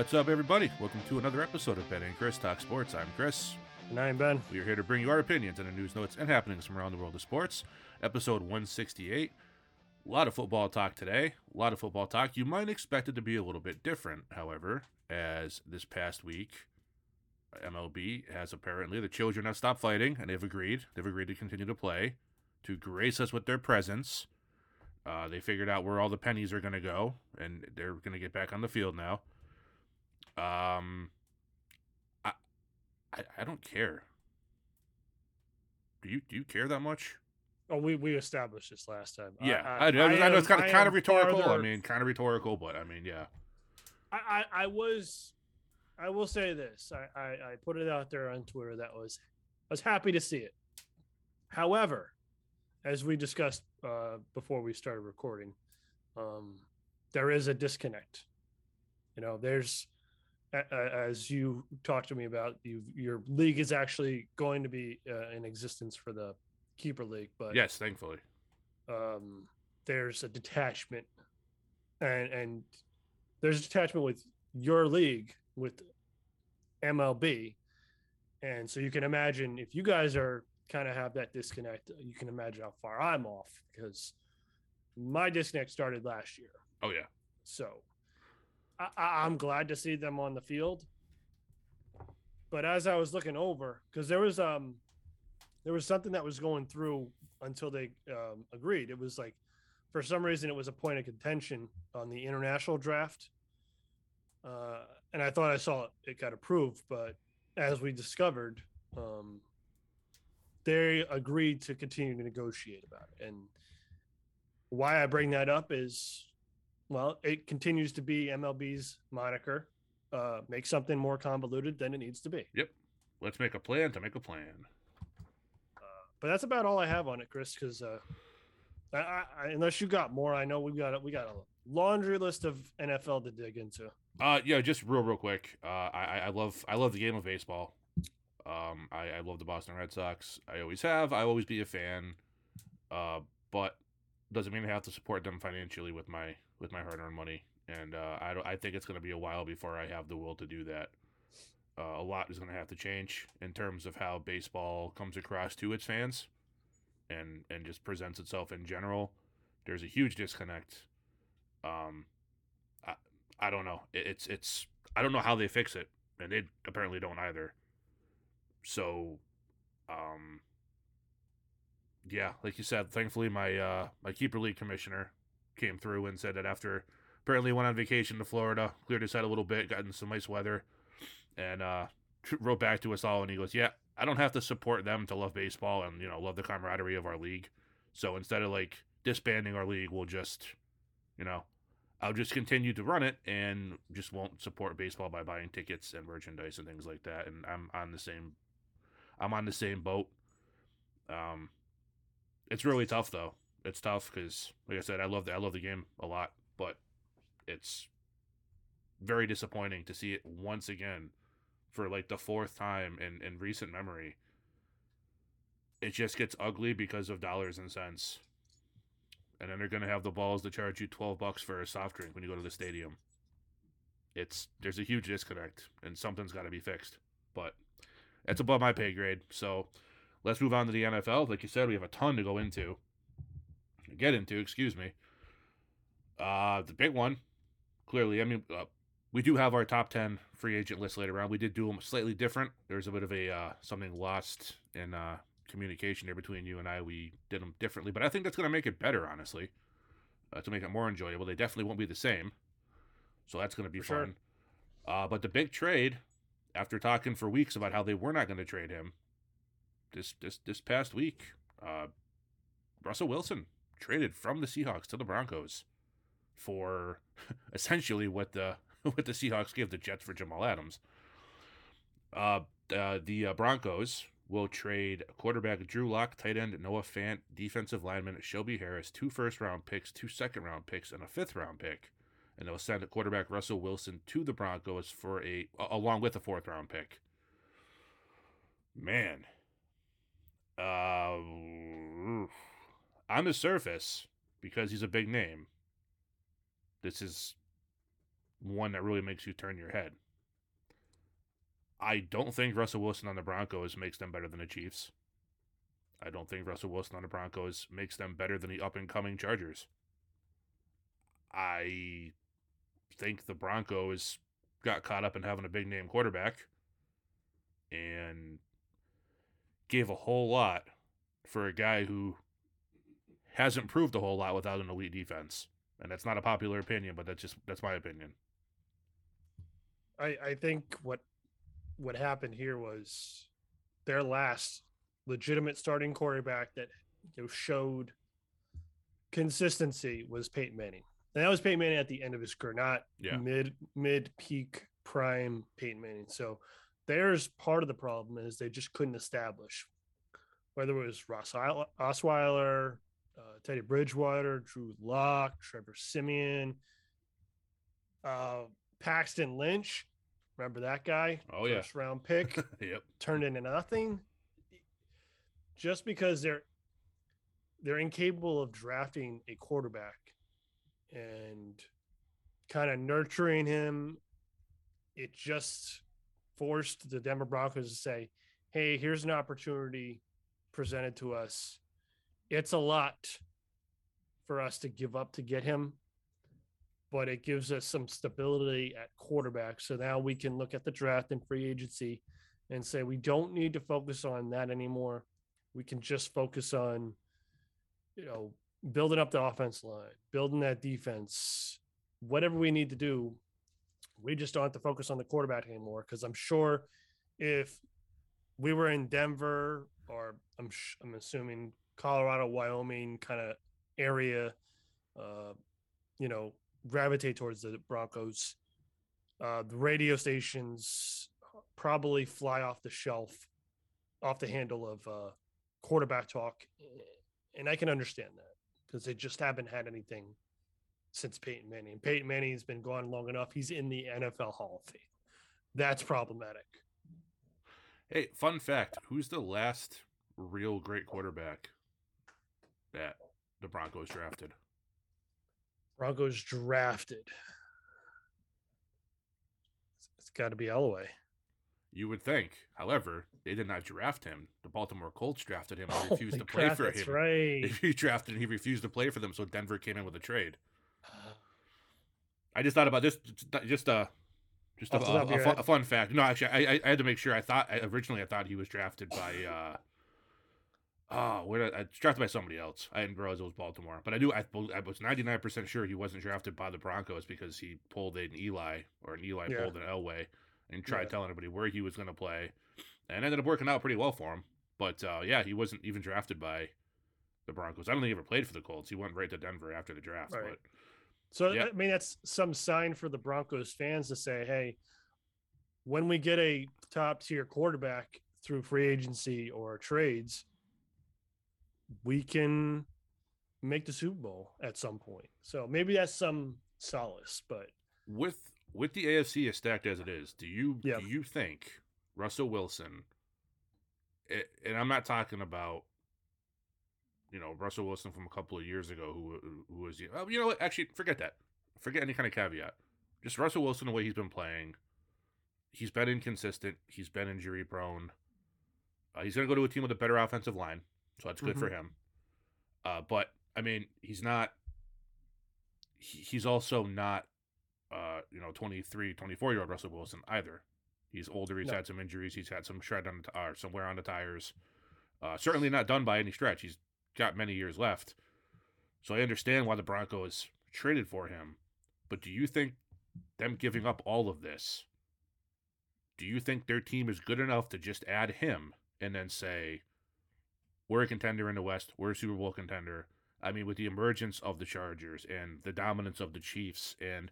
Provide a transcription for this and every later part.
What's up, everybody? Welcome to another episode of Ben and Chris Talk Sports. I'm Chris. And I'm Ben. We are here to bring you our opinions and the news notes and happenings from around the world of sports. Episode 168. A lot of football talk today. A lot of football talk. You might expect it to be a little bit different, however, as this past week, MLB has apparently, the children have stopped fighting and they've agreed. They've agreed to continue to play, to grace us with their presence. Uh, they figured out where all the pennies are going to go, and they're going to get back on the field now. Um, I, I, I don't care. Do you do you care that much? Oh, we, we established this last time. Yeah, I, I, I, I know it's kind of kind of rhetorical. I mean, kind of rhetorical, but I mean, yeah, I, I, I was, I will say this. I, I, I put it out there on Twitter that was, I was happy to see it. However, as we discussed uh, before we started recording, um, there is a disconnect. You know, there's, as you talked to me about, you your league is actually going to be uh, in existence for the keeper league, but yes, thankfully, um, there's a detachment, and and there's a detachment with your league with MLB, and so you can imagine if you guys are kind of have that disconnect, you can imagine how far I'm off because my disconnect started last year. oh yeah, So I, I'm glad to see them on the field. But as I was looking over, because there was um there was something that was going through until they um, agreed. It was like for some reason it was a point of contention on the international draft. Uh, and I thought I saw it, it got approved, but as we discovered, um, they agreed to continue to negotiate about it. And why I bring that up is well, it continues to be MLB's moniker. Uh, make something more convoluted than it needs to be. Yep. Let's make a plan to make a plan. But that's about all I have on it, Chris. Because uh, I, I, I- unless you got more, I know we got a, we got a laundry list of NFL to dig into. Uh, yeah, just real, real quick. Uh, I, I- I love, I love the game of baseball. Um, I, I love the Boston Red Sox. I always have. I always be a fan. Uh, but doesn't mean I have to support them financially with my with my hard-earned money. And uh, I I think it's going to be a while before I have the will to do that. Uh, a lot is going to have to change in terms of how baseball comes across to its fans, and and just presents itself in general. There's a huge disconnect. Um, I, I don't know. It, it's it's I don't know how they fix it, and they apparently don't either. So, um, yeah, like you said, thankfully my uh my keeper league commissioner came through and said that after apparently went on vacation to Florida, cleared his head a little bit, got in some nice weather, and uh wrote back to us all, and he goes, "Yeah, I don't have to support them to love baseball and you know love the camaraderie of our league. So instead of like disbanding our league, we'll just, you know." I'll just continue to run it and just won't support baseball by buying tickets and merchandise and things like that. And I'm on the same, I'm on the same boat. Um, it's really tough though. It's tough because, like I said, I love the I love the game a lot, but it's very disappointing to see it once again for like the fourth time in in recent memory. It just gets ugly because of dollars and cents and then they're gonna have the balls to charge you twelve bucks for a soft drink when you go to the stadium. It's there's a huge disconnect, and something's got to be fixed. But it's above my pay grade. So let's move on to the NFL. Like you said, we have a ton to go into, get into. Excuse me. Uh, the big one, clearly. I mean, uh, we do have our top ten free agent list later on. We did do them slightly different. There's a bit of a uh, something lost in uh, communication there between you and I. We did them differently, but I think that's going to make it better, honestly, uh, to make it more enjoyable. They definitely won't be the same, so that's going to be For sure. fun. Uh, but the big trade, after talking for weeks about how they were not going to trade him, this this this past week, uh, Russell Wilson traded from the Seahawks to the Broncos for essentially what the what the Seahawks gave the Jets for Jamal Adams. Uh, uh, the uh, Broncos will trade quarterback Drew Lock, tight end Noah Fant, defensive lineman Shelby Harris, two first round picks, two second round picks, and a fifth round pick. And they'll send quarterback Russell Wilson to the Broncos for a along with a fourth round pick. Man, uh, on the surface, because he's a big name, this is one that really makes you turn your head. I don't think Russell Wilson on the Broncos makes them better than the Chiefs. I don't think Russell Wilson on the Broncos makes them better than the up and coming Chargers. I think the Broncos got caught up in having a big name quarterback and gave a whole lot for a guy who hasn't proved a whole lot without an elite defense. And that's not a popular opinion, but that's just that's my opinion. I I think what what happened here was their last legitimate starting quarterback that you know, showed consistency was Peyton Manning. And that was Peyton Manning at the end of his career, not Yeah. mid mid peak prime Peyton Manning. So there's part of the problem is they just couldn't establish whether it was Ross Eil- Osweiler, uh, Teddy Bridgewater, Drew Lock, Trevor Siemian, uh, Paxton Lynch. Remember that guy? Oh, yeah. First round pick yep. turned into nothing. Just because they're they're incapable of drafting a quarterback and kind of nurturing him, it just forced the Denver Broncos to say, "Hey, here's an opportunity presented to us. It's a lot for us to give up to get him, but it gives us some stability at quarterback. So now we can look at the draft and free agency and say we don't need to focus on that anymore. We can just focus on, you know, building up the offense line, building that defense, whatever we need to do. We just don't have to focus on the quarterback anymore because I'm sure if we were in Denver or I'm I'm assuming Colorado, Wyoming kind of area, uh, you know, gravitate towards the Broncos. Uh, the radio stations probably fly off the shelf, off the handle of uh, quarterback talk, and I can understand that because they just haven't had anything since Peyton Manning. Peyton Manning's been gone long enough. He's in the NFL Hall of Fame. That's problematic. Hey, fun fact: Who's the last real great quarterback that the Broncos drafted? Broncos drafted. It's got to be Elway. You would think. However, they did not draft him. The Baltimore Colts drafted him and Holy refused to play crap, for that's him. right. He drafted and he refused to play for them, so Denver came in with a trade. I just thought about this, just uh, just a, Off the top of a, a, fun, a fun fact. No, actually, I, I, I had to make sure. I thought I, originally I thought he was drafted by uh, oh, where did I, I drafted by somebody else. I didn't realize it was Baltimore, but I knew I, I was ninety nine percent sure he wasn't drafted by the Broncos because he pulled an Eli or an Eli Yeah. pulled an Elway and tried Yeah. telling everybody where he was going to play, and ended up working out pretty well for him. But uh, yeah, he wasn't even drafted by the Broncos. I don't think he ever played for the Colts. He went right to Denver after the draft. Right. But So Yeah. I mean that's some sign for the Broncos fans to say, hey, when we get a top tier quarterback through free agency or trades, we can make the Super Bowl at some point. So maybe that's some solace, but with with the AFC as stacked as it is, do you Yeah. do you think Russell Wilson? And I'm not talking about you know Russell Wilson from a couple of years ago, who who was oh, you know what? Actually, forget that. Forget any kind of caveat. Just Russell Wilson, the way he's been playing, he's been inconsistent. He's been injury prone. Uh, he's going to go to a team with a better offensive line, so that's good for him. Uh, but I mean, he's not. He, he's also not, uh, you know, 23, 24 year old Russell Wilson either. He's older. He's No. had some injuries. He's had some shred on the, t- or some wear on the tires. Uh, certainly not done by any stretch. He's got many years left. So I understand why the Broncos traded for him. But do you think them giving up all of this? Do you think their team is good enough to just add him and then say, we're a contender in the West, we're a Super Bowl contender? I mean, with the emergence of the Chargers and the dominance of the Chiefs and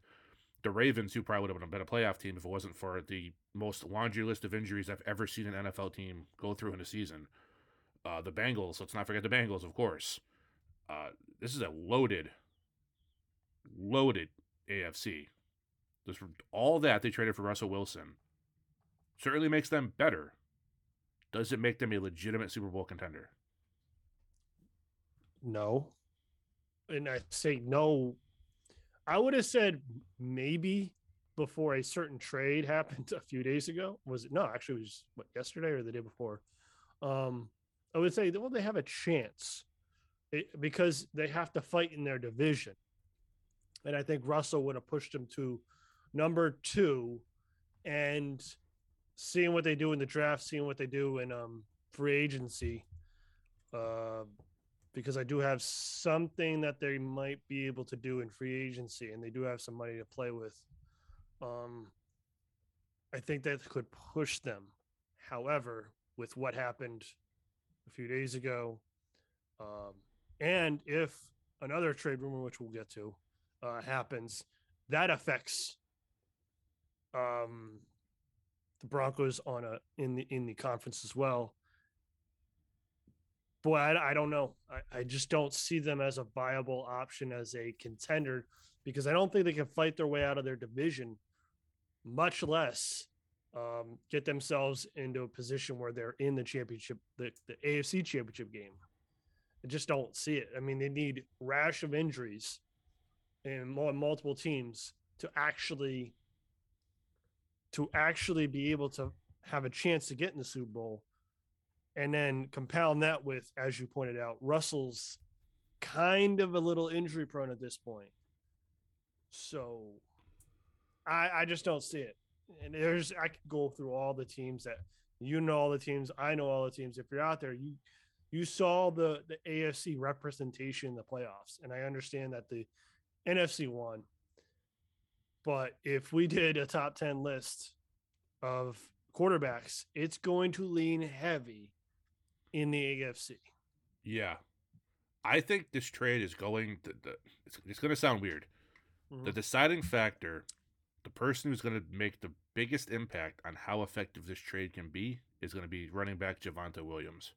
the Ravens, who probably would have been a better playoff team if it wasn't for the most laundry list of injuries I've ever seen an NFL team go through in a season. Uh, the Bengals, let's not forget the Bengals, of course. Uh, this is a loaded, loaded AFC. This, all that they traded for Russell Wilson certainly makes them better. Does it make them a legitimate Super Bowl contender? No. And I say no. I would have said maybe before a certain trade happened a few days ago. Was it no? Actually, it was what yesterday or the day before. Um, I would say well, they have a chance it, because they have to fight in their division, and I think Russell would have pushed them to number two, and seeing what they do in the draft, seeing what they do in um, free agency. Uh, because I do have something that they might be able to do in free agency, and they do have some money to play with. Um, I think that could push them. However, with what happened a few days ago, um, and if another trade rumor, which we'll get to, uh, happens, that affects um, the Broncos on a in the in the conference as well boy, I, I don't know. I, I just don't see them as a viable option as a contender because I don't think they can fight their way out of their division, much less um, get themselves into a position where they're in the championship, the, the AFC championship game. I just don't see it. I mean, they need rash of injuries and more multiple teams to actually to actually be able to have a chance to get in the Super Bowl and then compound that with, as you pointed out, Russell's kind of a little injury prone at this point. So I I just don't see it. And there's I could go through all the teams that you know all the teams, I know all the teams. If you're out there, you you saw the the AFC representation in the playoffs. And I understand that the NFC won. But if we did a top 10 list of quarterbacks, it's going to lean heavy in the AFC. Yeah. I think this trade is going to, the, it's, it's going to sound weird. Mm-hmm. The deciding factor, the person who's going to make the biggest impact on how effective this trade can be is going to be running back Javonte Williams.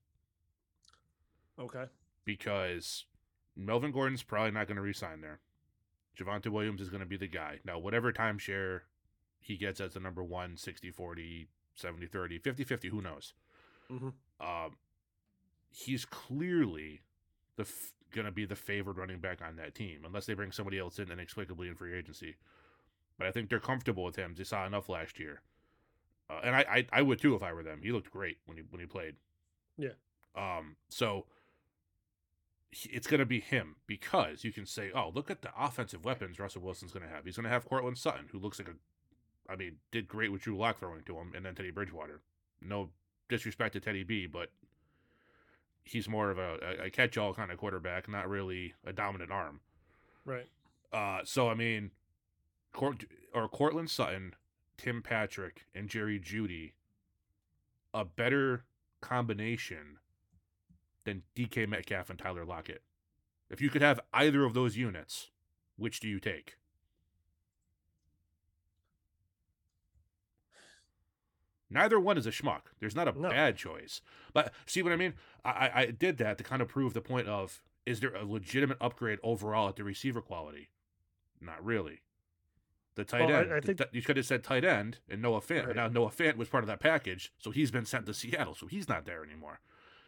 Okay. Because Melvin Gordon's probably not going to resign there. Javonte Williams is going to be the guy. Now, whatever timeshare he gets as the number one, 60 40, 70 30, 50 50, who knows? Mm-hmm. Um, he's clearly the f- going to be the favored running back on that team, unless they bring somebody else in inexplicably in free agency. But I think they're comfortable with him. They saw enough last year, uh, and I, I, I would too if I were them. He looked great when he when he played. Yeah. Um. So it's going to be him because you can say, oh, look at the offensive weapons Russell Wilson's going to have. He's going to have Courtland Sutton, who looks like a, I mean, did great with Drew Lock throwing to him, and then Teddy Bridgewater. No disrespect to Teddy B, but he's more of a, a catch-all kind of quarterback, not really a dominant arm. Right. Uh, so I mean, Court or Courtland Sutton, Tim Patrick, and Jerry Jeudy, a better combination than DK Metcalf and Tyler Lockett. If you could have either of those units, which do you take? Neither one is a schmuck. There's not a no. bad choice. But see what I mean? I, I did that to kind of prove the point of is there a legitimate upgrade overall at the receiver quality? Not really. The tight well, end. I, I think... you could have said tight end and Noah Fant. Right. Now Noah Fant was part of that package, so he's been sent to Seattle, so he's not there anymore.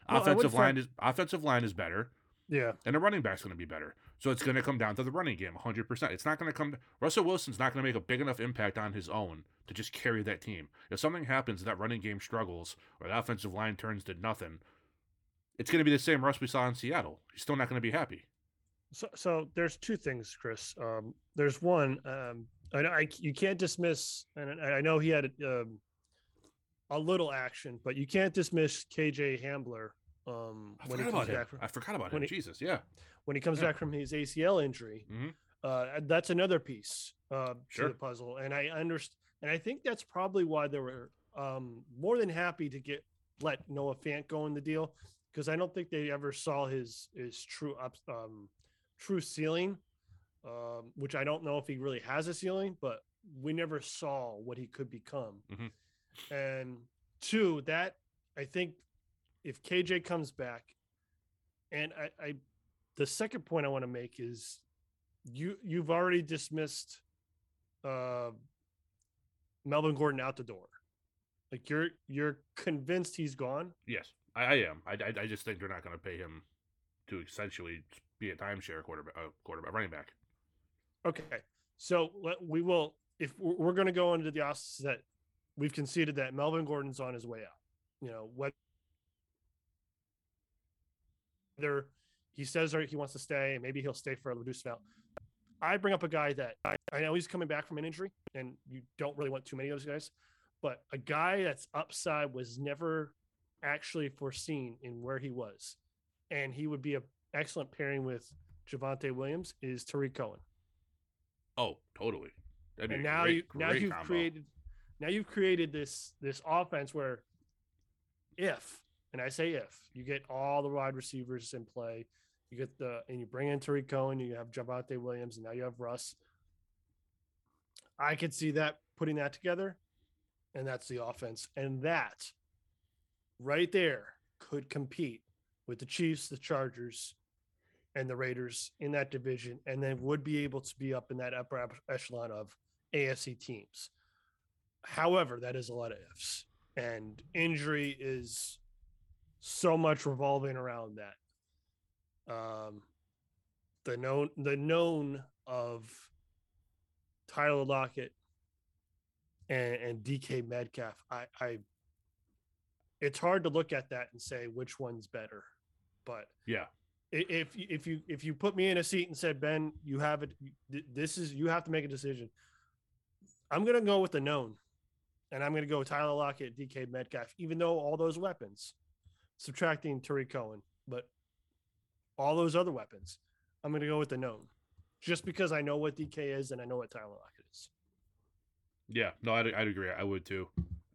Well, offensive line is offensive line is better. Yeah. And the running back's going to be better. So it's going to come down to the running game 100%. It's not going to come Russell Wilson's not going to make a big enough impact on his own to just carry that team. If something happens that running game struggles or the offensive line turns to nothing, it's going to be the same Russ we saw in Seattle. He's still not going to be happy. So, so there's two things, Chris. Um, there's one, um, I, I, you can't dismiss, and I know he had um, a little action, but you can't dismiss KJ Hamler um, I when he comes back. From, I forgot about him. He, Jesus, yeah. When he comes yeah. back from his ACL injury, mm-hmm. uh, that's another piece uh, sure. to the puzzle, and I understand. And I think that's probably why they were um, more than happy to get let Noah Fant go in the deal because I don't think they ever saw his his true up um, true ceiling, um, which I don't know if he really has a ceiling, but we never saw what he could become. Mm-hmm. And two, that I think if KJ comes back, and I, I the second point I want to make is you you've already dismissed uh Melvin Gordon out the door. Like you're you're convinced he's gone. Yes, I, I am. I, I, I just think they're not going to pay him to essentially be a timeshare quarterback, uh, quarterback running back. Okay, so we will if we're, we're going to go into the office that we've conceded that Melvin Gordon's on his way out, you know, whether he says he wants to stay, and maybe he'll stay for a reduced amount. I bring up a guy that I, I know he's coming back from an injury, and you don't really want too many of those guys, but a guy that's upside was never actually foreseen in where he was, and he would be an excellent pairing with Javonte Williams is Tarik Cohen. Oh, totally. and now great, you now you've combo. created now you've created this this offense where if and I say if you get all the wide receivers in play, you get the and you bring in Tarik Cohen, you have Javonte Williams, and now you have Russ. I could see that putting that together, and that's the offense, and that right there could compete with the Chiefs, the Chargers, and the Raiders in that division, and then would be able to be up in that upper echelon of AFC teams. However, that is a lot of ifs, and injury is so much revolving around that um, the known the known of Tyler Lockett and, and DK Metcalf. I, I it's hard to look at that and say which one's better, but yeah, if if you if you put me in a seat and said Ben, you have it. This is you have to make a decision. I'm gonna go with the known, and I'm gonna go Tyler Lockett, DK Metcalf, even though all those weapons, subtracting Tarik Cohen, but all those other weapons. I'm going to go with the known, just because I know what DK is and I know what Tyler Lockett is. Yeah, no, I'd, I'd agree. I would too.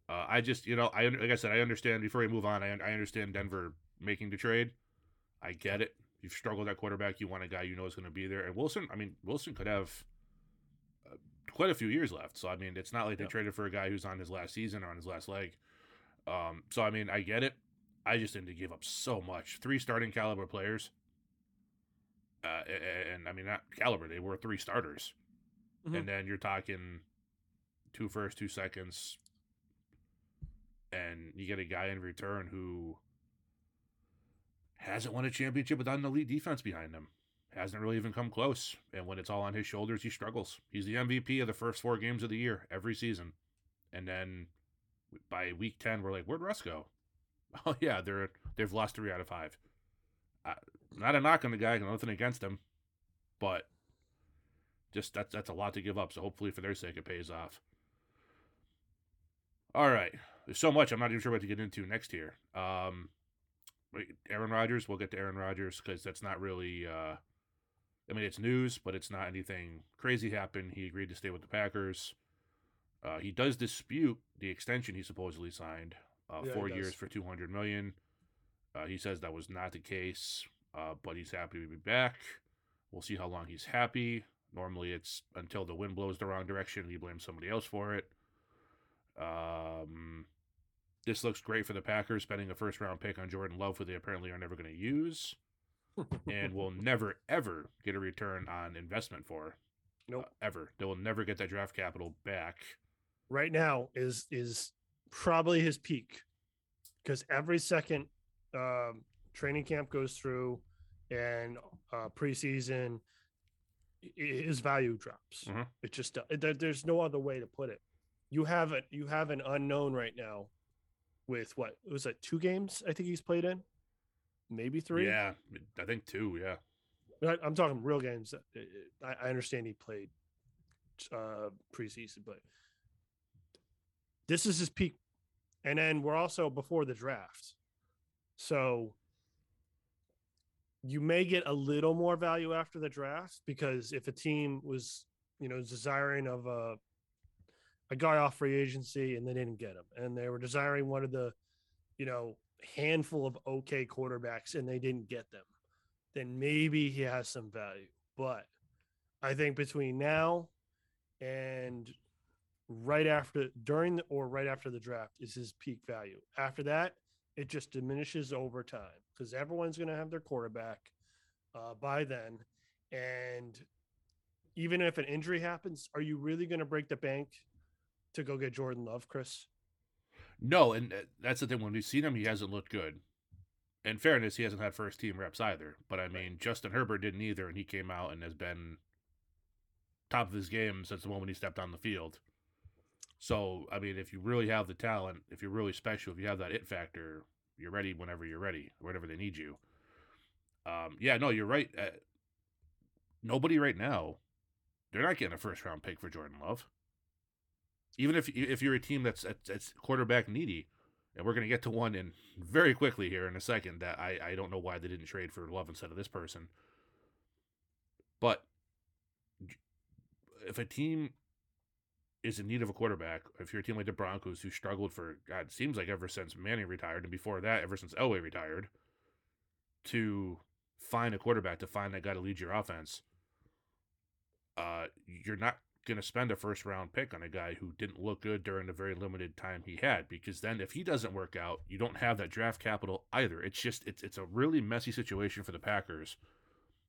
Uh, I just, you know, I like I said, I understand. Before we move on, I, I understand Denver making the trade. I get it. You've struggled at quarterback. You want a guy you know is going to be there. And Wilson, I mean, Wilson could have uh, quite a few years left. So I mean, it's not like they yeah. traded for a guy who's on his last season or on his last leg. Um, so I mean, I get it. I just didn't give up so much. Three starting caliber players uh, and, I mean not caliber. They were three starters, mm-hmm. and then you're talking two first, two seconds, and you get a guy in return who hasn't won a championship without an elite defense behind him. Hasn't really even come close. And when it's all on his shoulders, he struggles. He's the MVP of the first four games of the year every season. And then by week 10, we're like, where'd Russ go? Oh, yeah, they're, they've lost three out of five. Uh, not a knock on the guy, nothing against him, but just that's that's a lot to give up. So hopefully, for their sake, it pays off. All right, there's so much I'm not even sure what to get into next here. Um, Aaron Rodgers, we'll get to Aaron Rodgers because that's not really. Uh, I mean, it's news, but it's not anything crazy happened. He agreed to stay with the Packers. Uh, he does dispute the extension he supposedly signed, uh, yeah, four years for two hundred million. Uh, he says that was not the case, uh, but he's happy to be back. We'll see how long he's happy. Normally, it's until the wind blows the wrong direction and he blames somebody else for it. Um, this looks great for the Packers, spending a first round pick on Jordan Love, who they apparently are never going to use, and will never ever get a return on investment for. Nope. Uh, ever. They will never get that draft capital back. Right now is is probably his peak because every second um, training camp goes through and uh, preseason, his value drops. Mm-hmm. It just it, there's no other way to put it. You have it. You have an unknown right now. With what was it? Two games I think he's played in, maybe three. Yeah, I think two. Yeah, I'm talking real games. I, I understand he played uh, preseason, but this is his peak. And then we're also before the draft. So you may get a little more value after the draft because if a team was, you know, desiring of a a guy off free agency and they didn't get him, and they were desiring one of the, you know, handful of okay quarterbacks and they didn't get them, then maybe he has some value. But I think between now and right after during the, or right after the draft is his peak value. After that, it just diminishes over time because everyone's going to have their quarterback uh, by then. And even if an injury happens, are you really going to break the bank to go get Jordan Love, Chris? No, and uh, that's the thing. When we've seen him, he hasn't looked good. In fairness, he hasn't had first team reps either. But I mean, Justin Herbert didn't either, and he came out and has been top of his game since the moment he stepped on the field. So, I mean, if you really have the talent, if you're really special, if you have that it factor, you're ready whenever you're ready, whenever they need you. Um, yeah, no, you're right. Uh, nobody right now, they're not getting a first round pick for Jordan Love. Even if if you're a team that's that's quarterback needy, and we're going to get to one in very quickly here in a second that I I don't know why they didn't trade for Love instead of this person. But if a team is in need of a quarterback, if you're a team like the Broncos who struggled for God, seems like ever since Manning retired, and before that, ever since Elway retired, to find a quarterback, to find that guy to lead your offense, uh, you're not going to spend a first round pick on a guy who didn't look good during the very limited time he had because then if he doesn't work out you don't have that draft capital either. It's just it's it's a really messy situation for the Packers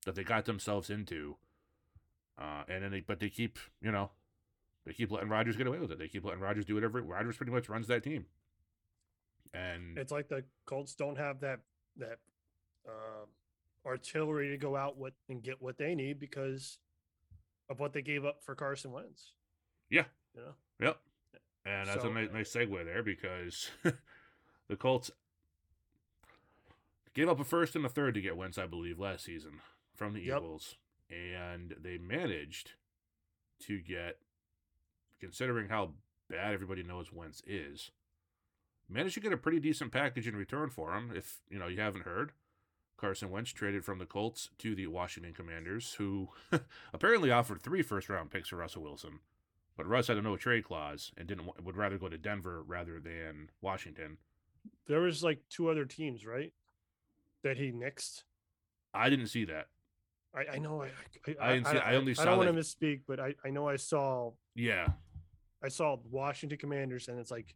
that they got themselves into uh, and then they but they keep you know they keep letting Rodgers get away with it. They keep letting Rodgers do whatever. Rodgers pretty much runs that team. And it's like the Colts don't have that that uh, artillery to go out with and get what they need because of what they gave up for Carson Wentz. Yeah. You know? Yep. And that's so, a nice, nice segue there because the Colts gave up a first and a third to get Wentz, I believe, last season from the yep. Eagles. And they managed to get considering how bad everybody knows Wentz is, managed to get a pretty decent package in return for him. If you know you haven't heard, Carson Wentz traded from the Colts to the Washington Commanders, who apparently offered three first round picks for Russell Wilson, but Russ had a no trade clause and didn't would rather go to Denver rather than Washington. There was like two other teams, right? That he nixed. I didn't see that. I, I know I I, I, I, see, I only saw. I, don't want to misspeak, but I, I know I saw yeah I saw Washington Commanders, and it's like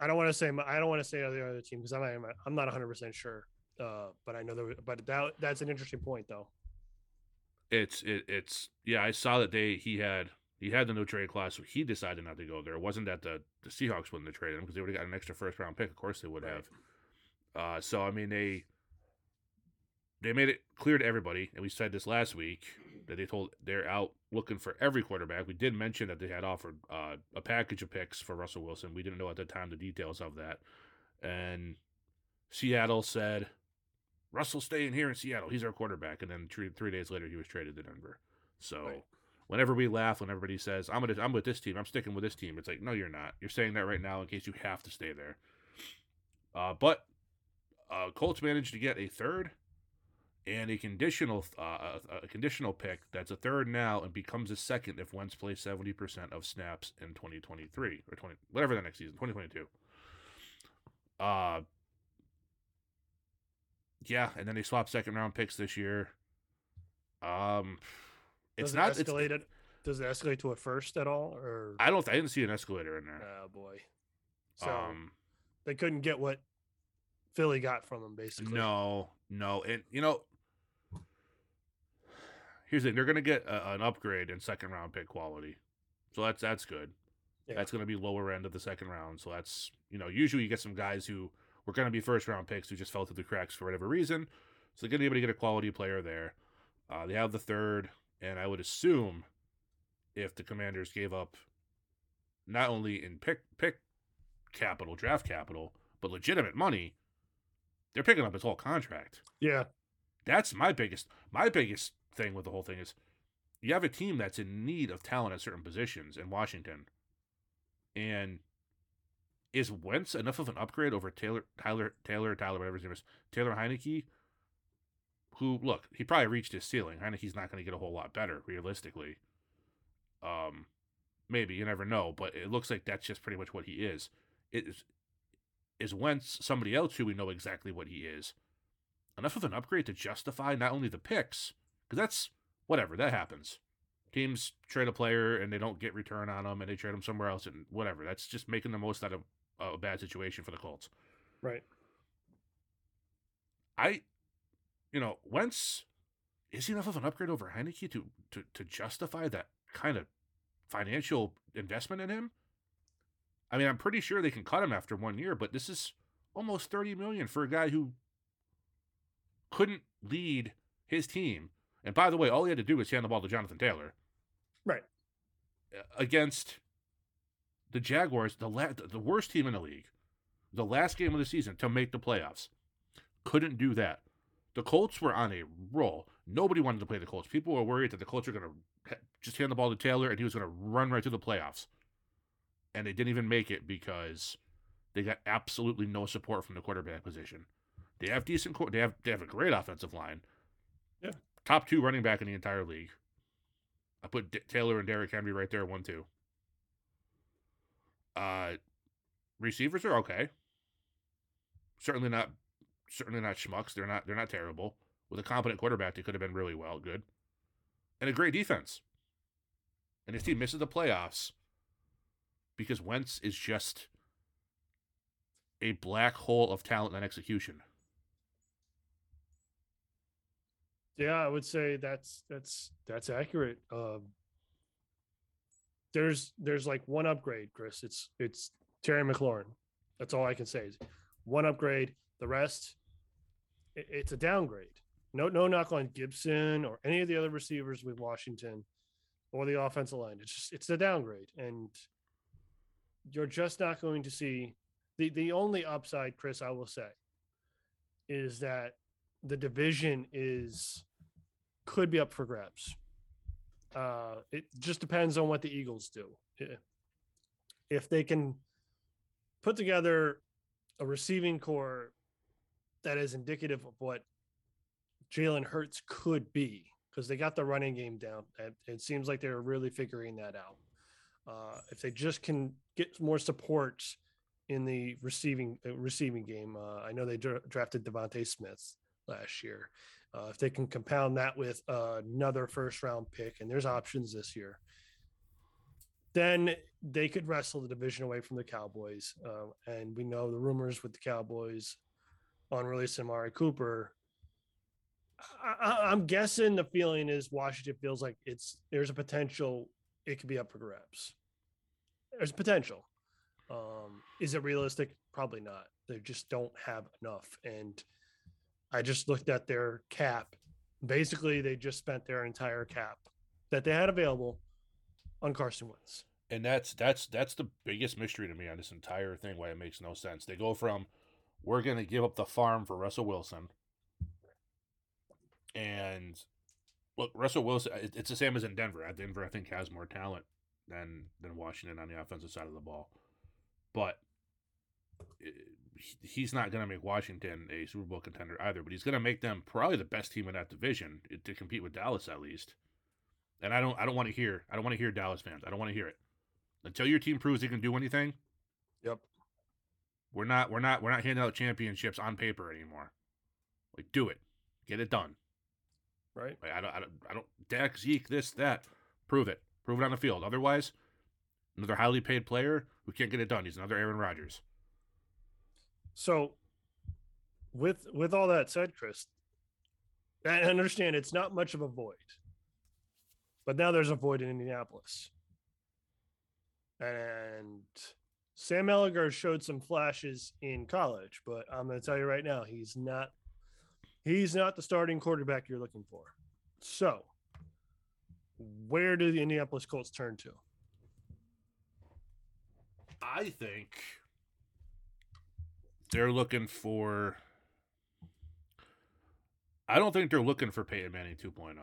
I don't want to say I don't want to say the other team because I'm not, I'm not 100 percent sure. Uh, but I know that, But that that's an interesting point, though. It's it, it's yeah. I saw that they he had he had the no trade clause, so he decided not to go there. It wasn't that the the Seahawks wouldn't have traded him because they would have got an extra first round pick. Of course they would right. have. Uh, so I mean they they made it clear to everybody, and we said this last week that they told they're out looking for every quarterback. We did mention that they had offered uh, a package of picks for Russell Wilson. We didn't know at the time the details of that. And Seattle said, Russell's staying here in Seattle. He's our quarterback. And then three, three days later, he was traded to Denver. So right. whenever we laugh, when everybody says, I'm, gonna, I'm with this team, I'm sticking with this team, it's like, no, you're not. You're saying that right now in case you have to stay there. Uh, but uh, Colts managed to get a third and a conditional uh, a conditional pick that's a third now and becomes a second if Wentz plays seventy percent of snaps in twenty twenty three or twenty whatever the next season twenty twenty two. Uh, yeah, and then they swap second round picks this year. Um, it's does not it escalate it's, Does it escalate to a first at all, or I don't. I didn't see an escalator in there. Oh boy. So um, they couldn't get what Philly got from them, basically. No, no, and you know here's the thing: they're going to get a, an upgrade in second round pick quality, so that's that's good. Yeah. That's going to be lower end of the second round. So that's you know usually you get some guys who were going to be first round picks who just fell through the cracks for whatever reason. So they're going to be able to get a quality player there. Uh, they have the third, and I would assume if the Commanders gave up not only in pick pick capital, draft capital, but legitimate money, they're picking up his whole contract. Yeah. That's my biggest my biggest thing with the whole thing is you have a team that's in need of talent at certain positions in Washington. And is Wentz enough of an upgrade over Taylor Tyler Taylor Tyler whatever his name is Taylor Heinicke? Who look he probably reached his ceiling. Heinicke's not going to get a whole lot better realistically. Um, maybe you never know, but it looks like that's just pretty much what he is. It is is Wentz somebody else who we know exactly what he is? Enough of an upgrade to justify not only the picks because that's whatever that happens. Teams trade a player and they don't get return on them, and they trade them somewhere else, and whatever. That's just making the most out of a bad situation for the Colts. Right. I, you know, Wentz is he enough of an upgrade over Heinicke to to to justify that kind of financial investment in him. I mean, I'm pretty sure they can cut him after one year, but this is almost 30 million for a guy who couldn't lead his team and by the way, all he had to do was hand the ball to Jonathan Taylor. Right. Against the Jaguars, the la- the worst team in the league, the last game of the season to make the playoffs, couldn't do that. The Colts were on a roll. Nobody wanted to play the Colts. People were worried that the Colts were going to just hand the ball to Taylor and he was going to run right to the playoffs. And they didn't even make it because they got absolutely no support from the quarterback position. They have decent. They have they have a great offensive line. Top two running back in the entire league. I put D- Taylor and Derrick Henry right there, one two. Uh, receivers are okay. Certainly not, certainly not schmucks. They're not. They're not terrible. With a competent quarterback, they could have been really well, good, and a great defense. And this team misses the playoffs because Wentz is just a black hole of talent and execution. Yeah, I would say that's that's that's accurate. Um, there's there's like one upgrade, Chris. It's it's Terry McLaurin. That's all I can say. Is one upgrade. The rest, it, it's a downgrade. No no knock on Gibson or any of the other receivers with Washington or the offensive line. It's just it's a downgrade, and you're just not going to see the the only upside, Chris. I will say, is that the division is could be up for grabs. Uh, it just depends on what the Eagles do. If they can put together a receiving corps that is indicative of what Jalen Hurts could be, because they got the running game down. It, it seems like they're really figuring that out. Uh, if they just can get more support in the receiving uh, receiving game, uh, I know they dra- drafted DeVonta Smith last year. Uh, if they can compound that with uh, another first round pick, and there's options this year, then they could wrestle the division away from the Cowboys. Uh, and we know the rumors with the Cowboys on releasing Amari Cooper. I, am guessing the feeling is Washington feels like it's there's a potential it could be up for grabs. There's potential. Um, is it realistic? Probably not. They just don't have enough. And I just looked at their cap. Basically, they just spent their entire cap that they had available on Carson Wentz. And that's that's that's the biggest mystery to me on this entire thing. Why it makes no sense. They go from we're going to give up the farm for Russell Wilson, and look, Russell Wilson. It's the same as in Denver. At Denver, I think, has more talent than than Washington on the offensive side of the ball, but eh, he's not going to make Washington a Super Bowl contender either, but he's going to make them probably the best team in that division to compete with Dallas at least. And I don't I don't want to hear I don't want to hear Dallas fans. I don't want to hear it. Until your team proves they can do anything. Yep. We're not we're not we're not handing out championships on paper anymore. Like do it. Get it done. Right? Like, I don't I don't I don't Dak Zeke this that. Prove it. Prove it on the field. Otherwise, another highly paid player who can't get it done. He's another Aaron Rodgers. So, with with all that said, Chris, I understand it's not much of a void, but now there's a void in Indianapolis, and Sam Ehlinger showed some flashes in college, but I'm going to tell you right now, he's not he's not the starting quarterback you're looking for. So, where do the Indianapolis Colts turn to? I think they're looking for. I don't think they're looking for Peyton Manning 2.0.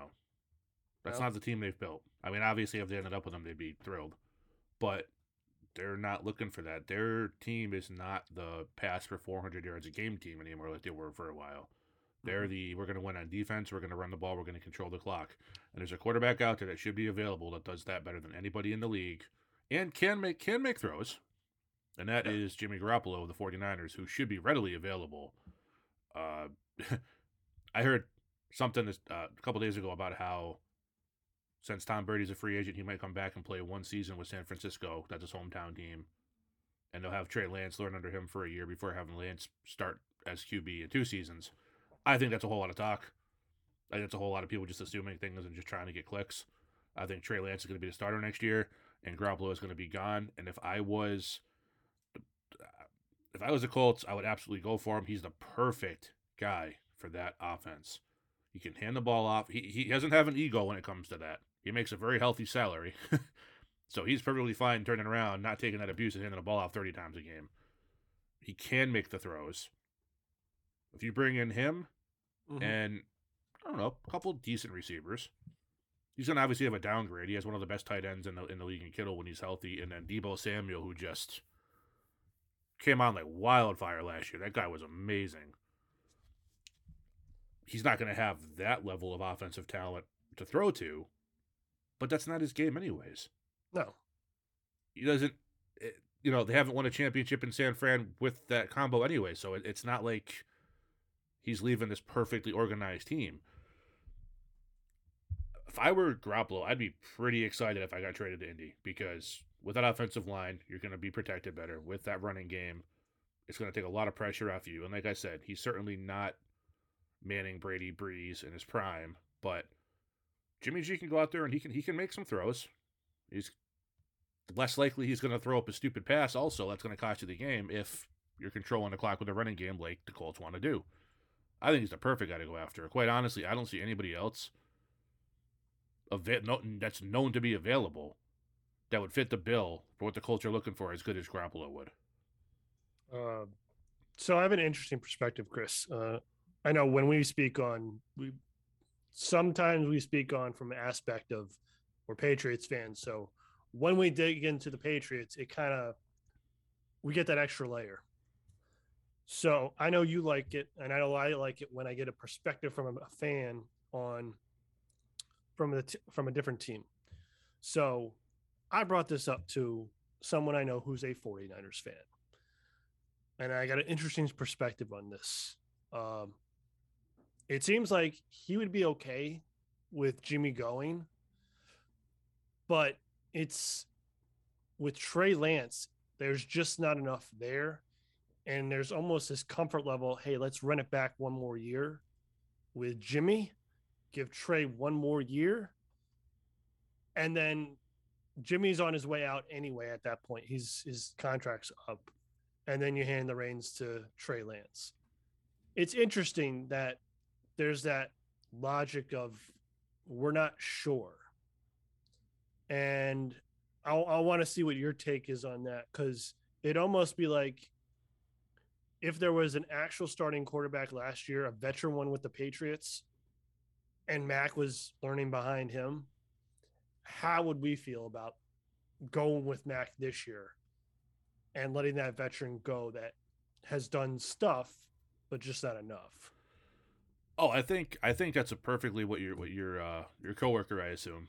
That's no. not the team they've built. I mean, obviously, if they ended up with them, they'd be thrilled. But they're not looking for that. Their team is not the pass for 400 yards a game team anymore like they were for a while. They're mm-hmm. the we're going to win on defense, we're going to run the ball, we're going to control the clock. And there's a quarterback out there that should be available that does that better than anybody in the league and can make can make throws and that yeah. is Jimmy Garoppolo of the 49ers, who should be readily available. Uh, I heard something this, uh, a couple days ago about how since Tom Brady's a free agent, he might come back and play one season with San Francisco. That's his hometown team. And they'll have Trey Lance learn under him for a year before having Lance start as QB in two seasons. I think that's a whole lot of talk. I think that's a whole lot of people just assuming things and just trying to get clicks. I think Trey Lance is going to be the starter next year, and Garoppolo is going to be gone. And if I was if I was the Colts, I would absolutely go for him. He's the perfect guy for that offense. He can hand the ball off. He, he doesn't have an ego when it comes to that. He makes a very healthy salary. so he's perfectly fine turning around, not taking that abuse and handing the ball off 30 times a game. He can make the throws. If you bring in him Mhm. and, I don't know, a couple decent receivers, he's going to obviously have a downgrade. He has one of the best tight ends in the, in the league in Kittle when he's healthy. And then Debo Samuel, who just came on like wildfire last year. That guy was amazing. He's not going to have that level of offensive talent to throw to, but that's not his game, anyways. no. He doesn't, it, you know, they haven't won a championship in San Fran with that combo anyway, so it, it's not like he's leaving this perfectly organized team. If I were Garoppolo, I'd be pretty excited if I got traded to Indy because with that offensive line, you're going to be protected better. With that running game, it's going to take a lot of pressure off you. And like I said, he's certainly not Manning, Brady, Brees in his prime, but Jimmy G can go out there and he can he can make some throws. He's less likely he's going to throw up a stupid pass. Also, that's going to cost you the game if you're controlling the clock with a running game like the Colts want to do. I think he's the perfect guy to go after. Quite honestly, I don't see anybody else ava- no, that's known to be available that would fit the bill for what the Colts are looking for as good as Garoppolo would. Uh, so I have an interesting perspective, Chris. Uh, I know when we speak on we sometimes we speak on from an aspect of we're Patriots fans. So when we dig into the Patriots, it kind of we get that extra layer. So I know you like it, and I know I like it when I get a perspective from a fan on from a t- from a different team. So I brought this up to someone I know who's a 49ers fan and I got an interesting perspective on this. Um, it seems like he would be okay with Jimmy going, but it's with Trey Lance, there's just not enough there. And there's almost this comfort level hey, let's run it back one more year with Jimmy, give Trey one more year. And then Jimmy's on his way out anyway at that point. He's his contract's up and then you hand the reins to Trey Lance. It's interesting that there's that logic of we're not sure. And I, I want to see what your take is on that because it almost be like if there was an actual starting quarterback last year, a veteran one with the Patriots, and Mac was learning behind him, how would we feel about going with Mac this year? and letting that veteran go that has done stuff but just not enough. Oh, I think I think that's a perfectly what your what your uh, your coworker, I assume,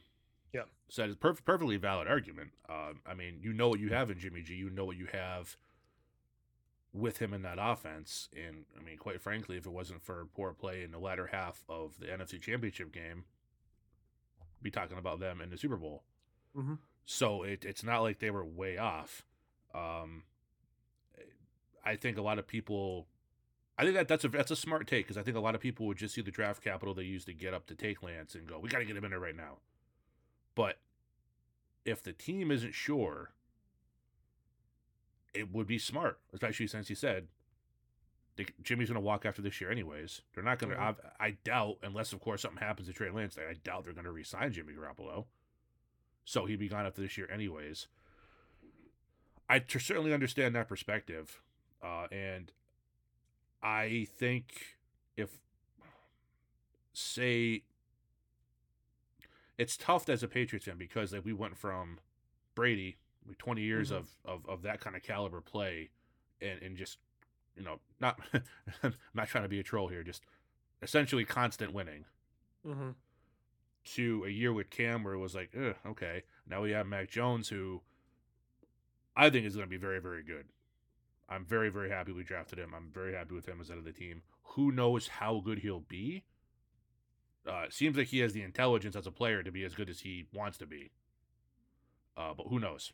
Yeah. said is perf- perfectly valid argument. Um, I mean, you know what you have in Jimmy G, you know what you have with him in that offense, and I mean, quite frankly, if it wasn't for poor play in the latter half of the NFC Championship game, be talking about them in the Super Bowl. Mhm. So it, it's not like they were way off. Um, I think a lot of people I think that that's a that's a smart take because I think a lot of people would just see the draft capital they used to get up to take Lance and go, we got to get him in there right now. But if the team isn't sure, it would be smart, especially since he said they, Jimmy's going to walk after this year anyways. They're not going to. Mhm. I, doubt, unless of course something happens to Trey Lance, I doubt they're going to re-sign Jimmy Garoppolo. So he'd be gone after this year anyways. I t- certainly understand that perspective, uh, and I think if say it's tough as a Patriots fan because like we went from Brady, like 20 years Mhm. of, of of that kind of caliber play, and and just you know not I'm not trying to be a troll here, just essentially constant winning Mm-hmm. to a year with Cam where it was like, okay, now we have Mac Jones who I think is going to be very, very good. I'm very, very happy we drafted him. I'm very happy with him as head of the team. Who knows how good he'll be? Uh, it seems like he has the intelligence as a player to be as good as he wants to be. Uh, but who knows?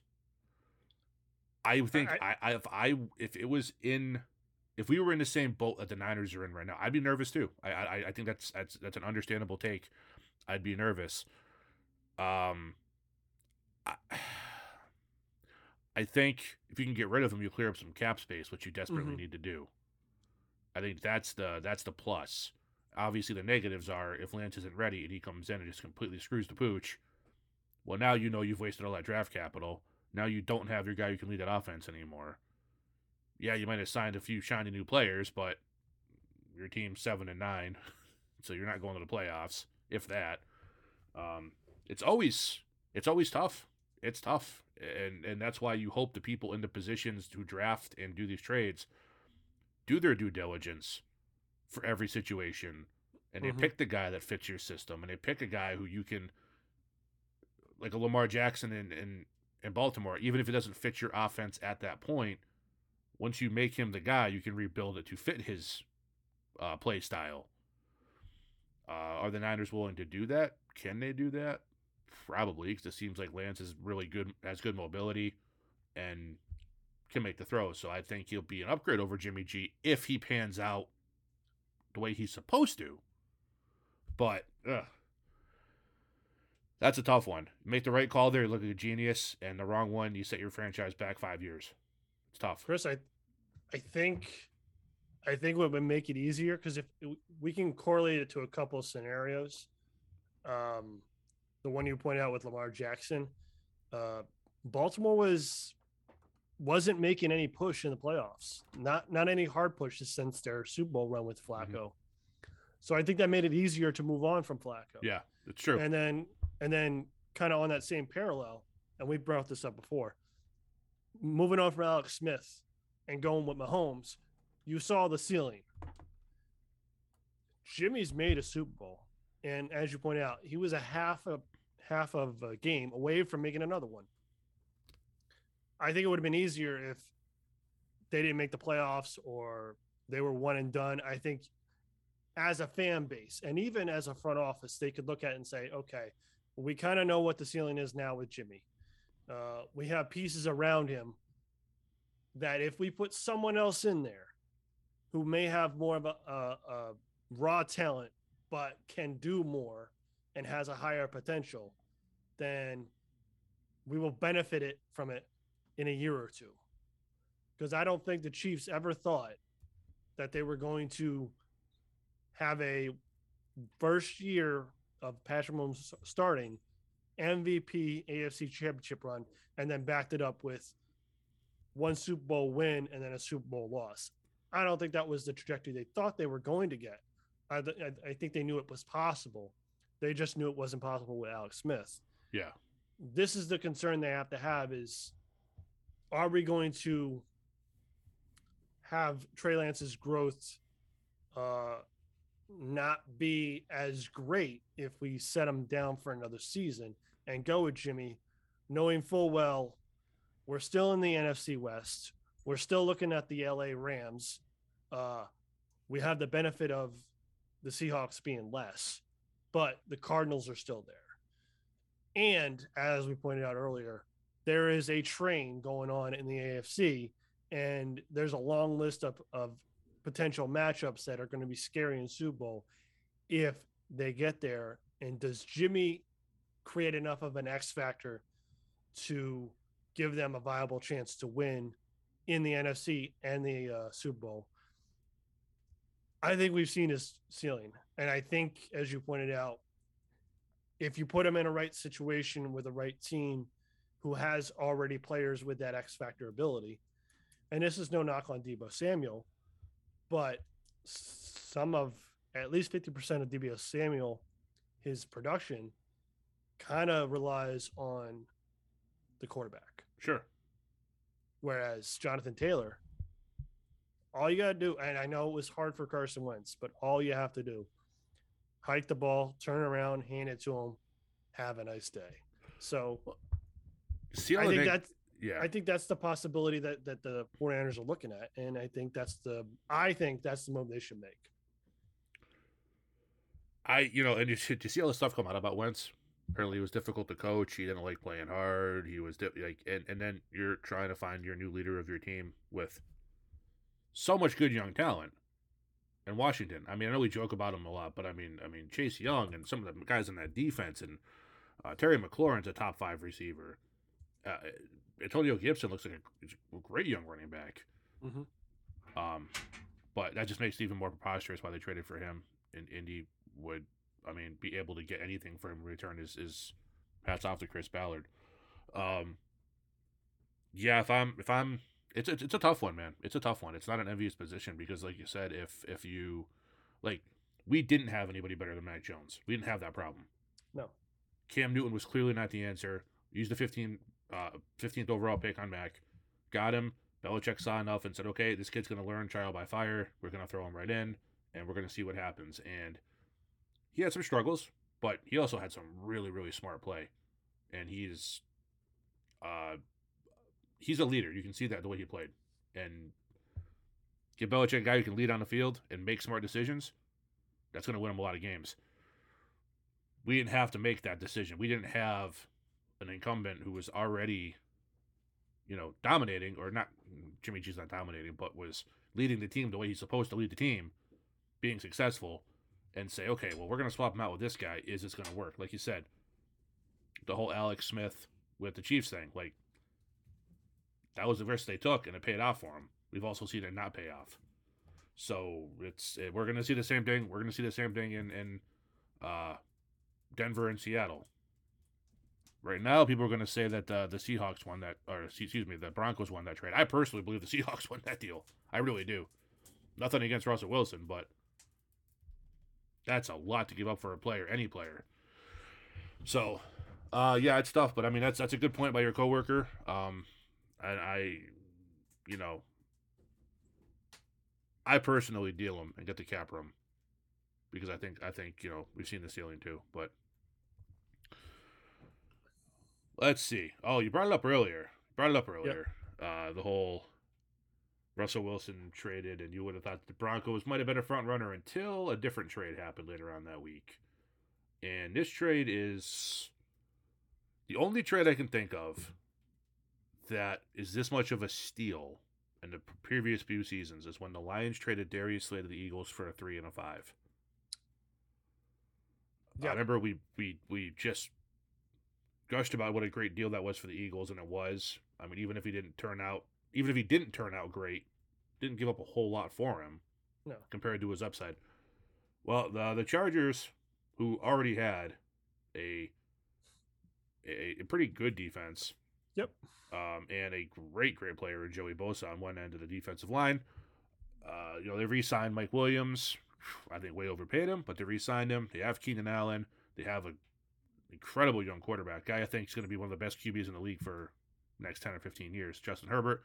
I think I, I- I, if I if it was in if we were in the same boat that the Niners are in right now, I'd be nervous too. I I, I think that's that's that's an understandable take. I'd be nervous. Um, I, I think if you can get rid of him, you clear up some cap space, which you desperately Mhm. need to do. I think that's the that's the plus. Obviously, the negatives are if Lance isn't ready and he comes in and just completely screws the pooch, Well, now you know you've wasted all that draft capital. Now you don't have your guy who can lead that offense anymore. Yeah, you might have signed a few shiny new players, but your team's seven and nine, so you're not going to the playoffs, if that. Um, it's always it's always tough. It's tough, and and that's why you hope the people in the positions to draft and do these trades do their due diligence for every situation, and they Mhm. pick the guy that fits your system, and they pick a guy who you can, like a Lamar Jackson in in in Baltimore, even if it doesn't fit your offense at that point. Once you make him the guy, you can rebuild it to fit his uh, play style. Uh, are the Niners willing to do that? Can they do that? Probably, because it seems like Lance is really good, has good mobility, and can make the throws. So I think he'll be an upgrade over Jimmy G if he pans out the way he's supposed to. But ugh, that's a tough one. Make the right call there, you look like a genius, and the wrong one, you set your franchise back five years. It's tough. Chris, I, I think, I think what would make it easier because if we can correlate it to a couple of scenarios, um, the one you pointed out with Lamar Jackson, uh, Baltimore was wasn't making any push in the playoffs, not not any hard pushes since their Super Bowl run with Flacco. So I think that made it easier to move on from Flacco. Yeah, it's true. And then and then kind of on that same parallel, and we brought this up before. Moving on from Alex Smith and going with Mahomes, you saw the ceiling. Jimmy's made a Super Bowl, and as you point out, he was a half a half of a game away from making another one. I think it would have been easier if they didn't make the playoffs or they were one and done. I think as a fan base and even as a front office, they could look at it and say, okay, we kind of know what the ceiling is now with Jimmy. Uh, we have pieces around him that if we put someone else in there who may have more of a, a, a raw talent but can do more and has a higher potential, then we will benefit it from it in a year or two. Because I don't think the Chiefs ever thought that they were going to have a first year of Patrick Mahomes starting MVP AFC championship run and then backed it up with one Super Bowl win and then a Super Bowl loss. I don't think that was the trajectory they thought they were going to get. I, th- I- I think they knew it was possible. They just knew it wasn't possible with Alex Smith. Yeah. This is the concern they have to have is are we going to have Trey Lance's growth uh, not be as great if we set him down for another season and go with Jimmy, knowing full well we're still in the NFC West. We're still looking at the LA Rams. Uh, we have the benefit of the Seahawks being less, but the Cardinals are still there. And as we pointed out earlier, there is a train going on in the AFC, and there's a long list of, of potential matchups that are going to be scary in Super Bowl if they get there. And does Jimmy create enough of an X factor to give them a viable chance to win in the NFC and the uh, Super Bowl? I think we've seen his ceiling. And I think, as you pointed out, if you put him in a right situation with a right team who has already players with that X factor ability, and this is no knock on Deebo Samuel, but some of at least 50% of Deebo's Samuel, his production kind of relies on the quarterback. Sure. Whereas Jonathan Taylor, all you got to do, and I know it was hard for Carson Wentz, but all you have to do, hike the ball, turn around, hand it to him, have a nice day. So See, I think that's yeah. I think that's the possibility that that the 49ers are looking at, and I think that's the I think that's the move they should make. I, you know, and you, see- you see all the stuff come out about Wentz. Apparently, it was difficult to coach. He didn't like playing hard. He was di- like, and, and then you're trying to find your new leader of your team with so much good young talent in Washington. I mean, I know we joke about him a lot, but I mean, I mean Chase Young and some of the guys in that defense, and uh, Terry McLaurin's a top five receiver. Uh, Antonio Gibson looks like a, great young running back. Mhm. Um, but that just makes it even more preposterous why they traded for him. And Indy would, I mean, be able to get anything for him in return is is hats off to Chris Ballard. Um, yeah, if I'm if I'm it's it's, it's a tough one, man. It's a tough one. It's not an envious position because, like you said, if if you like, we didn't have anybody better than Mac Jones. We didn't have that problem. No. Cam Newton was clearly not the answer. Used the 15, uh, 15th overall pick on Mac. Got him. Belichick saw enough and said, okay, this kid's going to learn trial by fire. We're going to throw him right in, and we're going to see what happens. And he had some struggles, but he also had some really, really smart play. And he's uh, he's a leader. You can see that the way he played. And give Belichick a guy who can lead on the field and make smart decisions, that's going to win him a lot of games. We didn't have to make that decision. We didn't have an incumbent who was already, you know, dominating or not. Jimmy G's not dominating, but was leading the team the way he's supposed to lead the team, being successful, and say, okay, well, we're going to swap him out with this guy. Is this going to work? Like you said, the whole Alex Smith with the Chiefs thing, like that was the risk they took, and it paid off for them. We've also seen it not pay off. So it's it, we're going to see the same thing. We're going to see the same thing in in uh, Denver and Seattle. Right now, people are going to say that uh, the Seahawks won that, or excuse me, the Broncos won that trade. I personally believe the Seahawks won that deal. I really do. Nothing against Russell Wilson, but that's a lot to give up for a player, any player. So, uh, yeah, it's tough, but I mean that's that's a good point by your coworker. Um, and I, you know, I personally deal them and get the cap room because I think I think you know we've seen the ceiling too. But let's see. Oh, you brought it up earlier. Brought it up earlier. Yep. Uh, the whole Russell Wilson traded, and you would have thought the Broncos might have been a front runner until a different trade happened later on that week. And this trade is the only trade I can think of that is this much of a steal in the previous few seasons is when the Lions traded Darius Slay to the Eagles for a three and a five. Yeah. I remember we we we just gushed about what a great deal that was for the Eagles, and it was. I mean, even if he didn't turn out, even if he didn't turn out great, didn't give up a whole lot for him. No. Compared to his upside. Well, the the Chargers, who already had a a, a pretty good defense. Yep um, and a great, great player in Joey Bosa on one end of the defensive line. Uh, you know, they re-signed Mike Williams. I think way overpaid him, but they re-signed him. They have Keenan Allen. They have an incredible young quarterback guy. I think is going to be one of the best QBs in the league for next ten or fifteen years. Justin Herbert.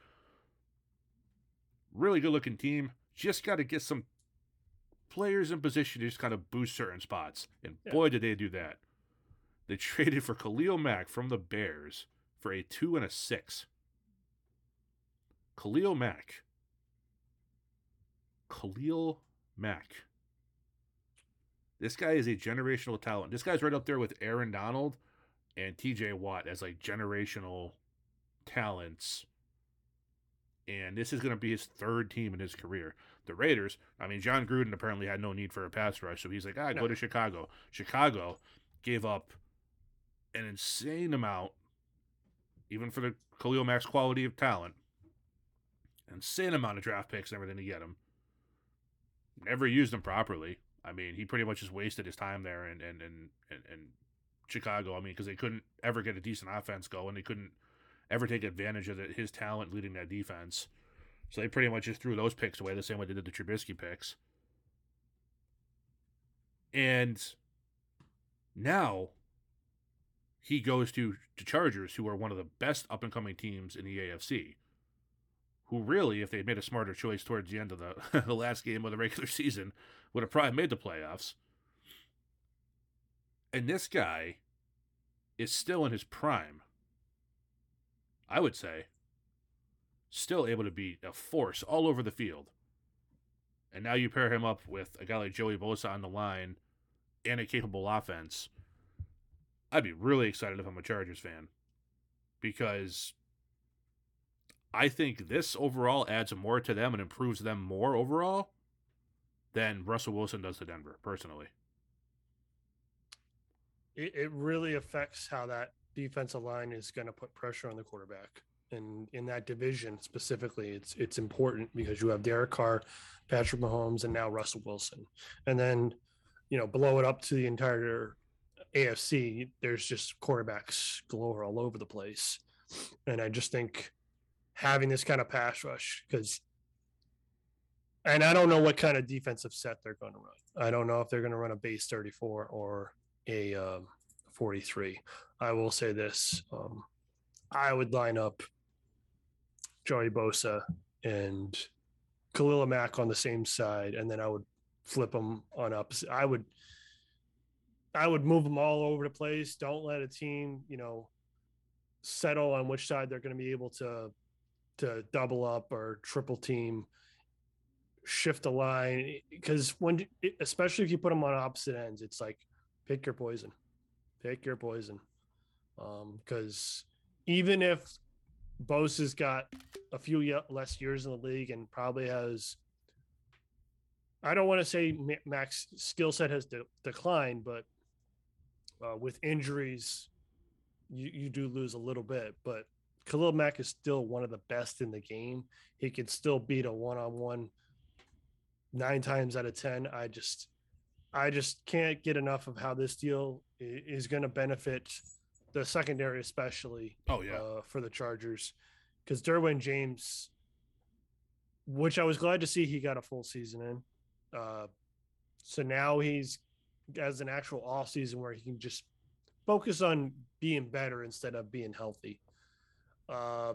Really good looking team. Just got to get some players in position to just kind of boost certain spots. And yeah. boy, did they do that. They traded for Khalil Mack from the Bears for a two and a six. Khalil Mack. Khalil Mack. This guy is a generational talent. This guy's right up there with Aaron Donald and TJ Watt as like generational talents. And this is going to be his third team in his career. The Raiders, I mean, Jon Gruden apparently had no need for a pass rush, so he's like, ah, no. go to Chicago. Chicago gave up an insane amount even for the Khalil Mack's quality of talent, insane amount of draft picks and everything to get him. Never used them properly. I mean, he pretty much just wasted his time there and and and and, Chicago. I mean, because they couldn't ever get a decent offense going, they couldn't ever take advantage of the, his talent leading that defense. So they pretty much just threw those picks away the same way they did the Trubisky picks. And now he goes to the Chargers, who are one of the best up and coming teams in the AFC. Who really, if they made a smarter choice towards the end of the the last game of the regular season, would have probably made the playoffs. And this guy is still in his prime. I would say. Still able to be a force all over the field. And now you pair him up with a guy like Joey Bosa on the line and a capable offense I'd be really excited if I'm a Chargers fan because I think this overall adds more to them and improves them more overall than Russell Wilson does to Denver, personally. It, it really affects how that defensive line is going to put pressure on the quarterback. And in that division specifically, it's it's important because you have Derek Carr, Patrick Mahomes, and now Russell Wilson. And then, you know, blow it up to the entire AFC, there's just quarterbacks galore all over the place. And I just think having this kind of pass rush, because, and I don't know what kind of defensive set they're going to run. I don't know if they're going to run a base 34 or a um, 43. I will say this um, I would line up Joey Bosa and Khalil Mack on the same side, and then I would flip them on up. I would I would move them all over the place. Don't let a team, you know, settle on which side they're going to be able to to double up or triple team, shift the line because when especially if you put them on opposite ends, it's like pick your poison, pick your poison, Um because um, even if Bosa has got a few less years in the league and probably has. I don't want to say Mack's skill set has de- declined, but uh, with injuries, you, you do lose a little bit. But Khalil Mack is still one of the best in the game. He can still beat a one on one nine times out of 10. I just, I just can't get enough of how this deal is going to benefit the secondary, especially. Oh, yeah. Uh, for the Chargers. Because Derwin James, which I was glad to see he got a full season in. Uh, so now he's as an actual off season where he can just focus on being better instead of being healthy. Uh,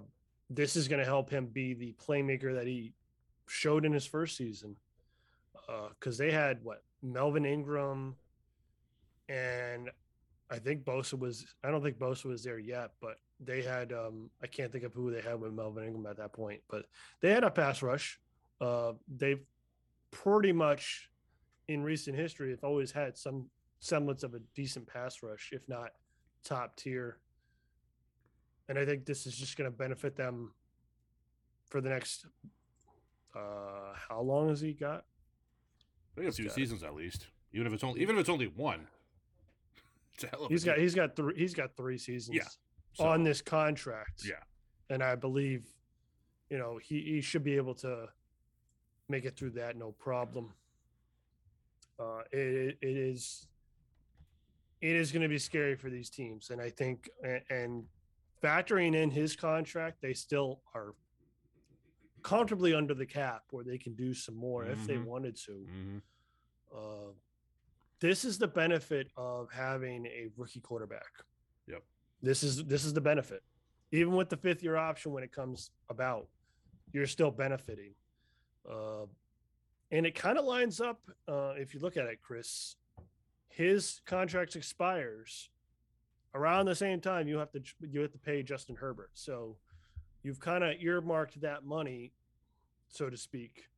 this is going to help him be the playmaker that he showed in his first season. Because uh, they had what Melvin Ingram, and I think Bosa was. I don't think Bosa was there yet, but they had. Um, I can't think of who they had with Melvin Ingram at that point, but they had a pass rush. Uh, they've pretty much in recent history have always had some semblance of a decent pass rush, if not top tier. And I think this is just going to benefit them for the next. Uh, how long has he got? I think a few seasons at least. Even if it's only even if it's only one. he's got he's got three he's got three seasons yeah, so, on this contract. Yeah. And I believe, you know, he, he should be able to make it through that no problem. Uh, it, it is it is going to be scary for these teams, and I think and factoring in his contract, they still are comfortably under the cap where they can do some more mm-hmm. if they mm-hmm. wanted to. Mm-hmm. Uh, this is the benefit of having a rookie quarterback. Yep. This is this is the benefit. Even with the fifth year option when it comes about, you're still benefiting. Uh, and it kind of lines up uh, if you look at it, Chris. His contract expires around the same time you have to you have to pay Justin Herbert. So you've kind of earmarked that money, so to speak,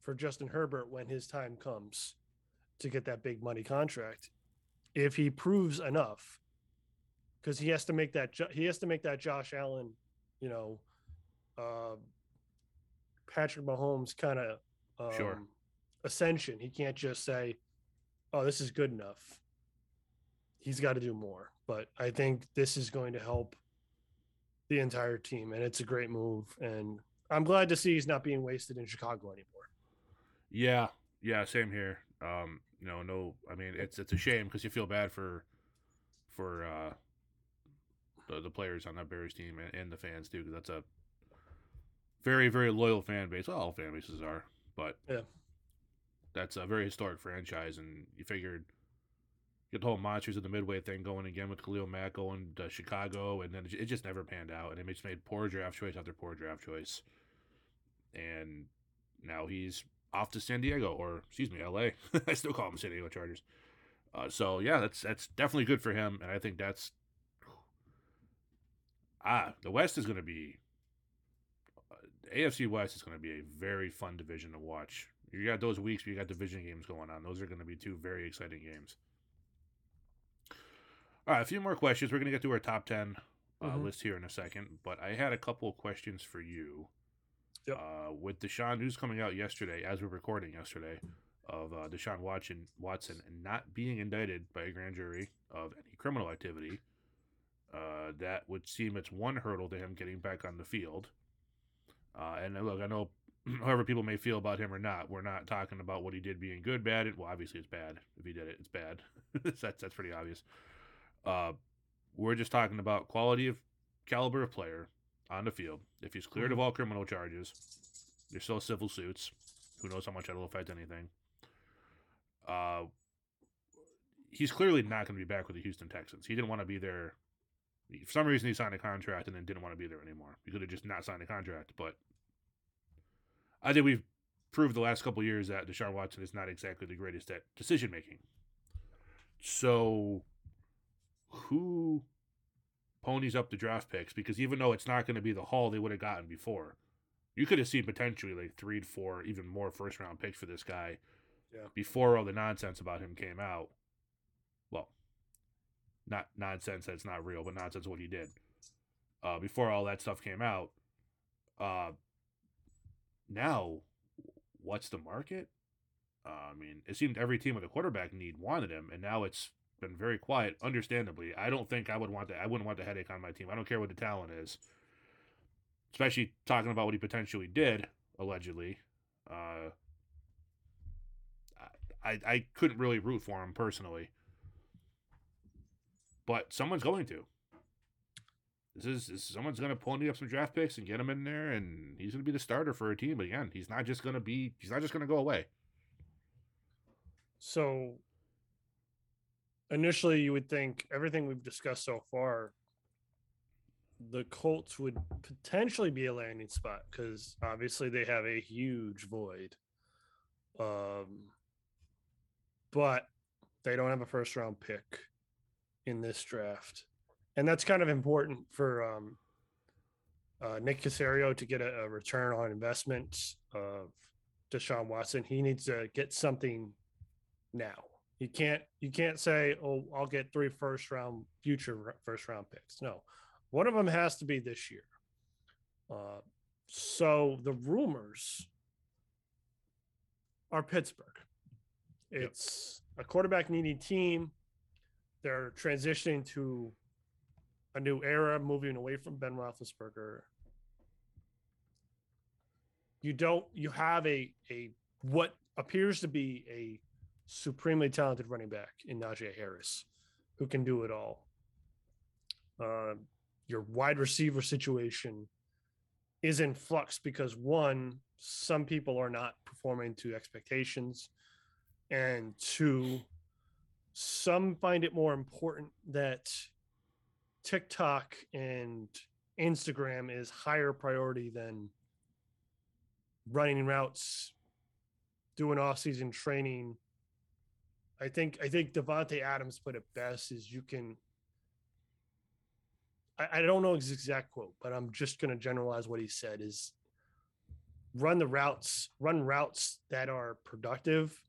for Justin Herbert when his time comes to get that big money contract. If he proves enough, because he has to make that he has to make that Josh Allen, you know, uh, Patrick Mahomes kind of um, sure ascension. He can't just say, "Oh, this is good enough." He's got to do more. But I think this is going to help the entire team, and it's a great move. And I'm glad to see he's not being wasted in Chicago anymore. Yeah, yeah, same here. Um, you know, no, I mean it's it's a shame because you feel bad for for uh, the, the players on that Bears team and, and the fans too, because that's a very very loyal fan base. Well, all fan bases are, but yeah, that's a very historic franchise, and you figured get the whole monsters of the midway thing going again with Khalil Mack going to Chicago, and then it just never panned out, and they just made poor draft choice after poor draft choice, and now he's off to San Diego or excuse me, L.A. I still call him San Diego Chargers. Uh, so yeah, that's that's definitely good for him, and I think that's ah the West is going to be uh, AFC West is going to be a very fun division to watch you got those weeks where you got division games going on. Those are going to be two very exciting games. All right, a few more questions. We're going to get to our top 10 uh, mm-hmm. list here in a second, but I had a couple of questions for you. Yep. Uh, with Deshaun news coming out yesterday, as we're recording yesterday, of uh, Deshaun Watson, Watson not being indicted by a grand jury of any criminal activity, uh, that would seem it's one hurdle to him getting back on the field. Uh, and look, I know however people may feel about him or not, we're not talking about what he did being good, bad. Well, obviously it's bad. If he did it, it's bad. that's that's pretty obvious. Uh, we're just talking about quality of caliber of player on the field. If he's cleared of all criminal charges, there's still civil suits. Who knows how much that'll affect anything? Uh, he's clearly not going to be back with the Houston Texans. He didn't want to be there. For some reason, he signed a contract and then didn't want to be there anymore. He could have just not signed a contract. But I think we've proved the last couple years that Deshaun Watson is not exactly the greatest at decision making. So, who ponies up the draft picks? Because even though it's not going to be the haul they would have gotten before, you could have seen potentially like three to four, even more first round picks for this guy Yeah. before all the nonsense about him came out. Well, not nonsense that's not real, but nonsense what he did. Uh, before all that stuff came out. Uh, now, what's the market? Uh, I mean, it seemed every team with a quarterback need wanted him, and now it's been very quiet. Understandably, I don't think I would want that. I wouldn't want the headache on my team. I don't care what the talent is, especially talking about what he potentially did allegedly. Uh, I I couldn't really root for him personally, but someone's going to. This is, this, someone's going to pony up some draft picks and get him in there, and he's going to be the starter for a team. But again, he's not just going to be. He's not just going to go away. So initially, you would think everything we've discussed so far, the Colts would potentially be a landing spot because obviously they have a huge void. Um, but they don't have a first round pick in this draft. And that's kind of important for um, uh, Nick Caserio to get a, a return on investment of Deshaun Watson. He needs to get something now. You can't you can't say, "Oh, I'll get three first round future first round picks." No, one of them has to be this year. Uh, so the rumors are Pittsburgh. It's a quarterback needy team. They're transitioning to a new era, moving away from Ben Roethlisberger. You don't. You have a a what appears to be a supremely talented running back in Najee Harris, who can do it all. Uh, your wide receiver situation is in flux because one, some people are not performing to expectations, and two, some find it more important that TikTok and Instagram is higher priority than running routes, doing off-season training. I think I think Davante Adams put it best: is you can. I, I don't know his exact quote, but I'm just going to generalize what he said: is run the routes, run routes that are productive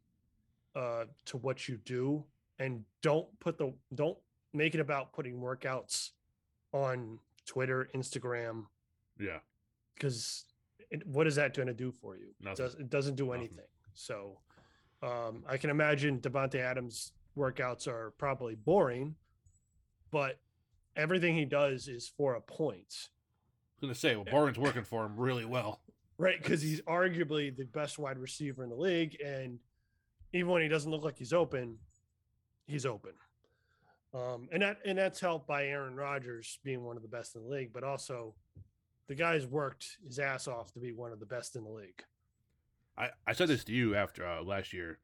uh, to what you do, and don't put the don't make it about putting workouts on Twitter, Instagram, Yeah, because what is that going to do for you? It, does, it doesn't do Nothing. anything. So um, I can imagine Davante Adams workouts are probably boring, but everything he does is for a point, I was gonna say, well, Barnes working for him really well. right? Because he's arguably the best wide receiver in the league, and even when he doesn't look like he's open, he's open. Um, and that and that's helped by Aaron Rodgers being one of the best in the league, but also the guy's worked his ass off to be one of the best in the league. I, I said this to you after uh, last year.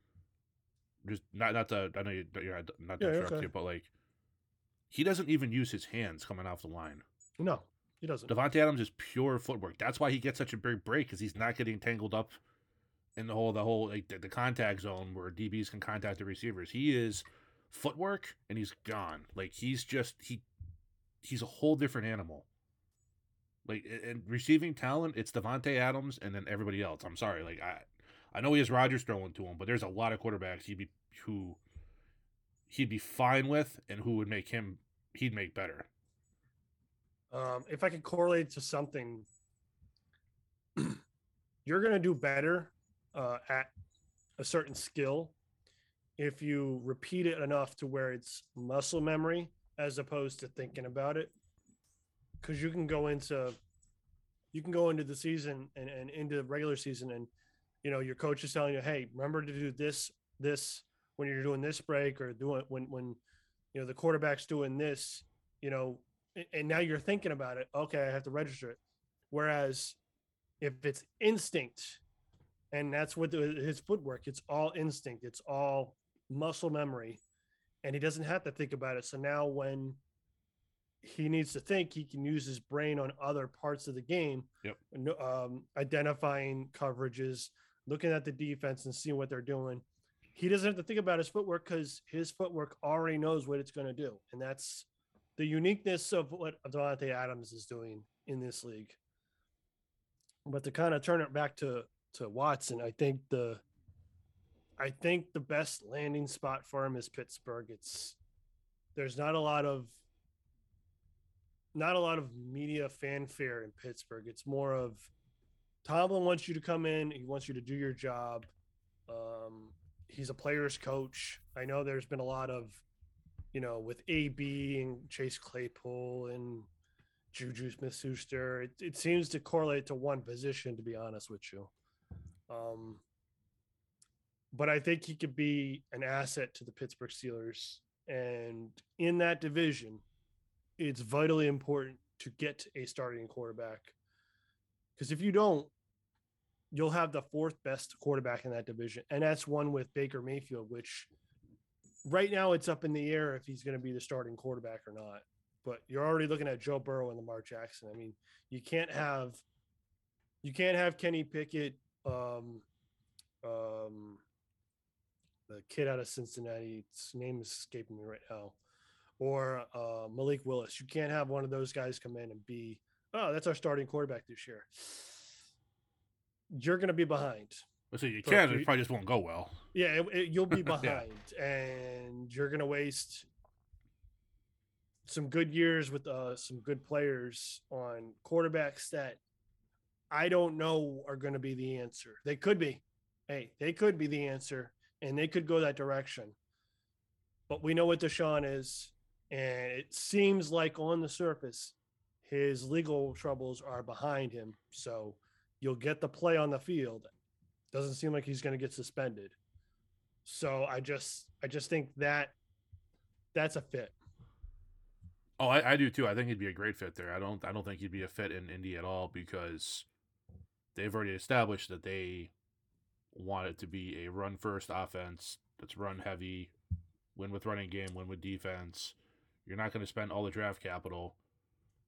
Just not not to I know you, you're not, not Yeah, interrupt okay. you, but like he doesn't even use his hands coming off the line. No, he doesn't. Davante Adams is pure footwork. That's why he gets such a big break because he's not getting tangled up in the whole the whole like the, the contact zone where DBs can contact the receivers. He is footwork and he's gone. Like he's just he he's a whole different animal. Like and receiving talent, it's Davante Adams and then everybody else. I'm sorry, like I I know he has Rodgers throwing to him, but there's a lot of quarterbacks he'd be who he'd be fine with and who would make him he'd make better. Um, if I could correlate to something, you're going to do better uh, at a certain skill if you repeat it enough to where it's muscle memory as opposed to thinking about it. Because you can go into you can go into the season and, and into the regular season and you know your coach is telling you hey remember to do this this when you're doing this break or doing when when you know, the quarterback's doing this, you know, a- and now you're thinking about it. Okay, I have to register it. Whereas if it's instinct, and that's what the, his footwork, it's all instinct, it's all muscle memory, and he doesn't have to think about it. So now when he needs to think, he can use his brain on other parts of the game. Yep. Um, identifying coverages, looking at the defense and seeing what they're doing. He doesn't have to think about his footwork because his footwork already knows what it's going to do, and that's the uniqueness of what Davante Adams is doing in this league. But to kind of turn it back to to Watson, I think the I think the best landing spot for him is Pittsburgh. It's there's not a lot of not a lot of media fanfare in Pittsburgh. It's more of Tomlin wants you to come in. He wants you to do your job. Um, he's a player's coach. I know there's been a lot of, you know, with AB and Chase Claypool and Juju Smith Schuster. It, it seems to correlate to one position, to be honest with you. Um, but I think he could be an asset to the Pittsburgh Steelers. And in that division, it's vitally important to get a starting quarterback. Because if you don't, you'll have the fourth best quarterback in that division. And that's one with Baker Mayfield, which right now it's up in the air if he's going to be the starting quarterback or not. But you're already looking at Joe Burrow and Lamar Jackson. I mean, you can't have you can't have Kenny Pickett, um, um, the kid out of Cincinnati. His name is escaping me right now, or uh, Malik Willis. You can't have one of those guys come in and be, oh, that's our starting quarterback this year. You're going to be behind. Let's you can, it probably just won't go well. Yeah, it, it- you'll be Yeah. behind, and you're going to waste some good years with uh, some good players on quarterbacks that I don't know are going to be the answer. They could be. Hey, they could be the answer, and they could go that direction. But we know what Deshaun is, and it seems like on the surface, his legal troubles are behind him. So you'll get the play on the field. Doesn't seem like he's going to get suspended. So I just, I just think that that's a fit. Oh, I, I do too. I think he'd be a great fit there. I don't I don't think he'd be a fit in Indy at all because they've already established that they want it to be a run first offense that's run heavy, win with running game, win with defense. You're not going to spend all the draft capital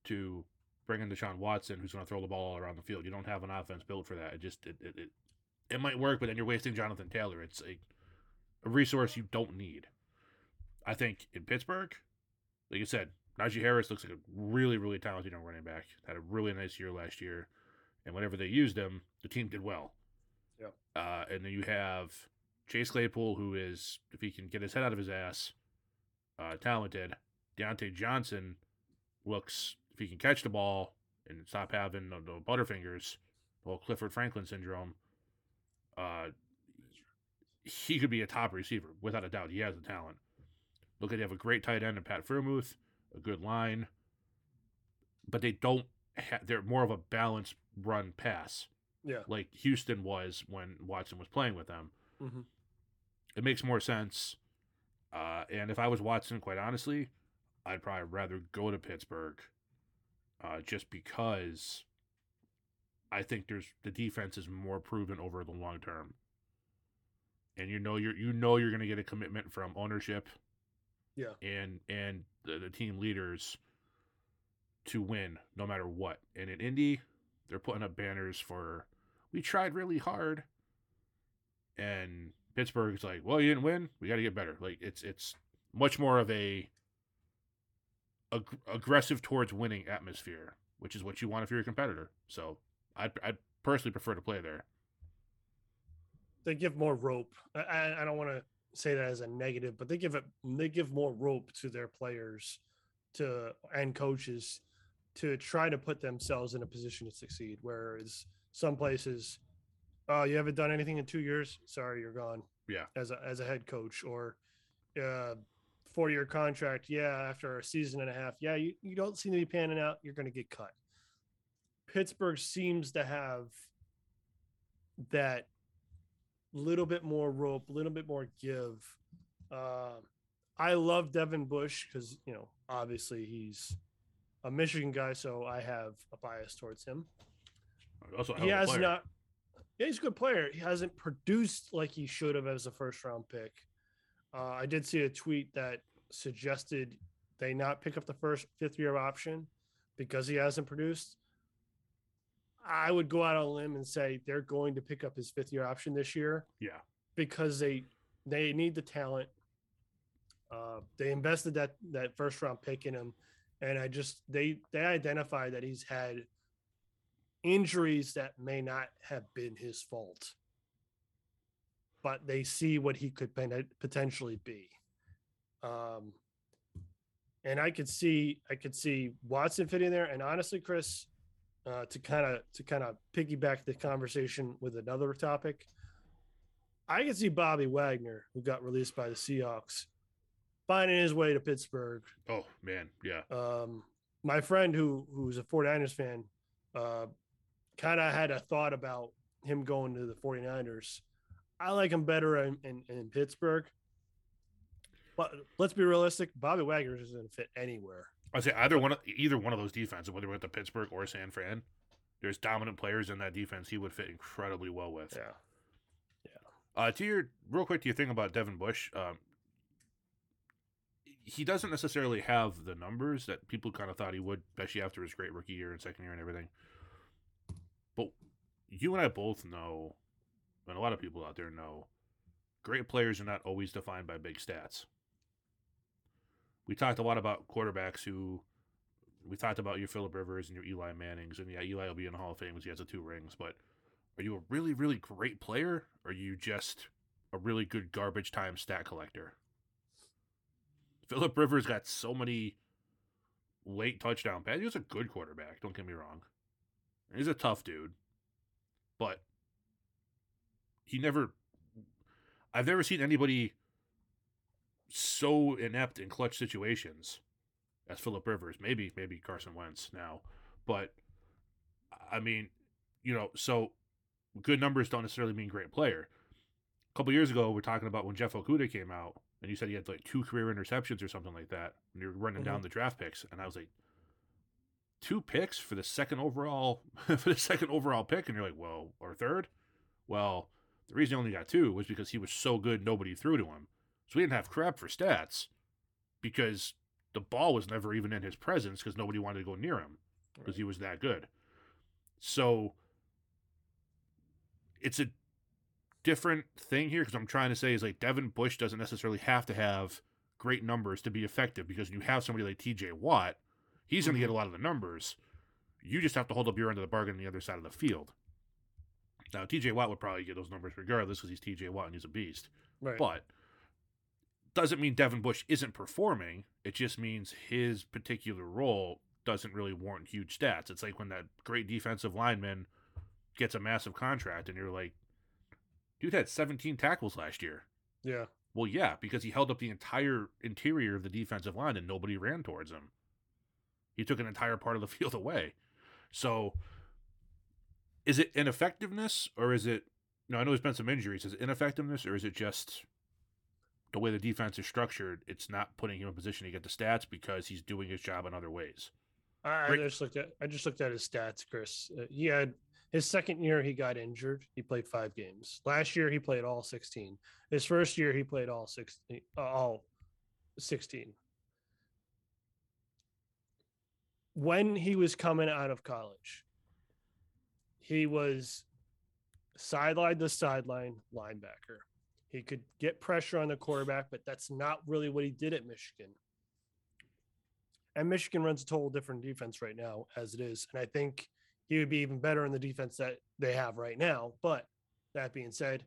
to bring in Deshaun Watson, who's going to throw the ball all around the field. You don't have an offense built for that. It just it it, it, it might work, but then you're wasting Jonathan Taylor. It's a, a resource you don't need. I think in Pittsburgh, like you said, Najee Harris looks like a really, really talented young running back. Had a really nice year last year, and whenever they used him, the team did well. Yep. Uh, and then you have Chase Claypool, who is, if he can get his head out of his ass, uh, talented. Diontae Johnson looks, if he can catch the ball and stop having the, the butterfingers, the whole Clifford Franklin syndrome, uh, he could be a top receiver without a doubt. He has the talent. Look at they have a great tight end in Pat Freiermuth, a good line, but they don't. Ha- they're more of a balanced run pass, Yeah. like Houston was when Watson was playing with them. hmm It makes more sense. Uh, and if I was Watson, quite honestly, I'd probably rather go to Pittsburgh, uh, just because I think there's the defense is more proven over the long term. And you know you're you know you're gonna get a commitment from ownership Yeah. and and the, the team leaders to win no matter what. And in Indy, they're putting up banners for we tried really hard. And Pittsburgh's like, well, you didn't win. We got to get better. Like it's it's much more of a ag- aggressive towards winning atmosphere, which is what you want if you're a competitor. So I I personally prefer to play there. They give more rope. I, I, I don't want to say that as a negative, but they give it they give more rope to their players to and coaches to try to put themselves in a position to succeed. Whereas some places, oh, you haven't done anything in two years. Sorry, you're gone. Yeah. As a as a head coach or uh four year contract. Yeah, after a season and a half. Yeah, you, you don't seem to be panning out. You're going to get cut. Pittsburgh seems to have that little bit more rope, a little bit more give. Uh, I love Devin Bush because you know obviously he's a Michigan guy, so I have a bias towards him. Also, he has player. not. Yeah, he's a good player. He hasn't produced like he should have as a first round pick. Uh, I did see a tweet that suggested they not pick up the first fifth year option because he hasn't produced. I would go out on a limb and say they're going to pick up his fifth year option this year Yeah. because they they need the talent. Uh, they invested that that first round pick in him, and I just they they identify that he's had injuries that may not have been his fault, but they see what he could potentially be. Um, and I could see I could see Watson fitting there, and honestly, Chris, uh, to kind of to kind of piggyback the conversation with another topic. I can see Bobby Wagner, who got released by the Seahawks, finding his way to Pittsburgh. Oh man, yeah. Um, my friend who who's a 49ers fan uh, kind of had a thought about him going to the 49ers. I like him better in, in, in Pittsburgh. But let's be realistic. Bobby Wagner isn't fit anywhere. I'd say either one of either one of those defenses, whether we went to Pittsburgh or San Fran, there's dominant players in that defense he would fit incredibly well with. Yeah. Uh, to your real quick to your thing about Devin Bush, um, he doesn't necessarily have the numbers that people kind of thought he would, especially after his great rookie year and second year and everything. But you and I both know, and a lot of people out there know, great players are not always defined by big stats. We talked a lot about quarterbacks who. We talked about your Philip Rivers and your Eli Mannings, and yeah, Eli will be in the Hall of Fame because he has the two rings. But are you a really, really great player? Or are you just a really good garbage time stat collector? Philip Rivers got so many late touchdown passes. He was a good quarterback, don't get me wrong. He's a tough dude. But he never I've never seen anybody so inept in clutch situations as Philip Rivers. Maybe maybe Carson Wentz now. But I mean, you know, so good numbers don't necessarily mean great player. A couple years ago, we are talking about when Jeff Okudah came out, and you said he had like two career interceptions or something like that, and you're running down mm-hmm. the draft picks, and I was like, two picks for the second overall for the second overall pick, and you're like, well, or third, well, the reason he only got two was because he was so good, nobody threw to him, so we didn't have crap for stats because the ball was never even in his presence because nobody wanted to go near him because he was that good. So it's a different thing here because I'm trying to say is like Devin Bush doesn't necessarily have to have great numbers to be effective because when you have somebody like TJ Watt, he's going to get mm-hmm. a lot of the numbers. You just have to hold up your end of the bargain on the other side of the field. Now, TJ Watt would probably get those numbers regardless because he's TJ Watt and he's a beast. Right. But doesn't mean Devin Bush isn't performing. It just means his particular role doesn't really warrant huge stats. It's like when that great defensive lineman gets a massive contract and you're like, dude had 17 tackles last year. yeah. Well, yeah, because he held up the entire interior of the defensive line and nobody ran towards him. He took an entire part of the field away. So is it ineffectiveness or is it no, I know there's been some injuries. Is it ineffectiveness or is it just the way the defense is structured, it's not putting him in position to get the stats because he's doing his job in other ways. I, I just looked at I just looked at his stats, Chris. Uh, he had his second year he got injured. He played five games. Last year he played all sixteen. His first year he played all sixteen. Uh, all sixteen. When he was coming out of college, he was sideline to sideline linebacker. He could get pressure on the quarterback, but that's not really what he did at Michigan. And Michigan runs a total different defense right now as it is. And I think he would be even better in the defense that they have right now. But that being said,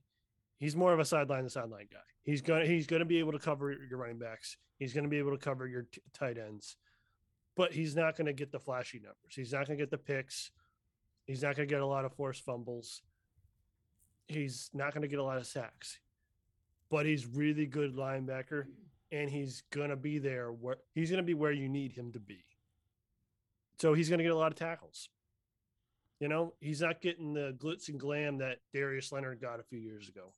he's more of a sideline to sideline guy. He's gonna he's gonna be able to cover your running backs. He's gonna be able to cover your t- tight ends, but he's not gonna get the flashy numbers. He's not gonna get the picks. He's not gonna get a lot of forced fumbles. He's not gonna get a lot of sacks, but he's really good linebacker and he's gonna be there where he's gonna be where you need him to be. So he's gonna get a lot of tackles. You know, he's not getting the glitz and glam that Darius Leonard got a few years ago.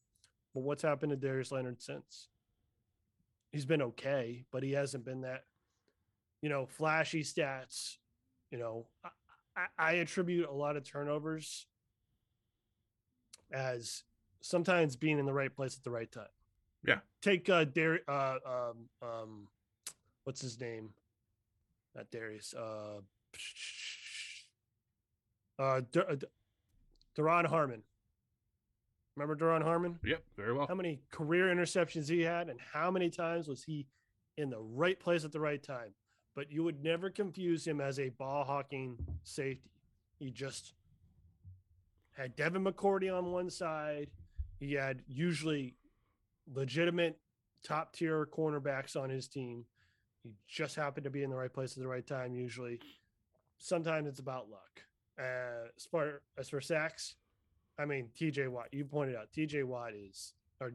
But what's happened to Darius Leonard since? he's been okay, but he hasn't been that, you know, flashy stats. You know, I, attribute a lot of turnovers as sometimes being in the right place at the right time. Yeah. Take uh, Dar- uh um um, what's his name? Not Darius. Uh, uh, Dur- uh, Harmon. Remember Duron Harmon? Yep, very well. How many career interceptions he had, and how many times was he in the right place at the right time? But you would never confuse him as a ball hawking safety. He just had Devin McCourty on one side. He had usually legitimate top tier cornerbacks on his team. He just happened to be in the right place at the right time. Usually, sometimes it's about luck. Uh, as far as for sacks, I mean T.J. Watt. You pointed out T.J. Watt is, or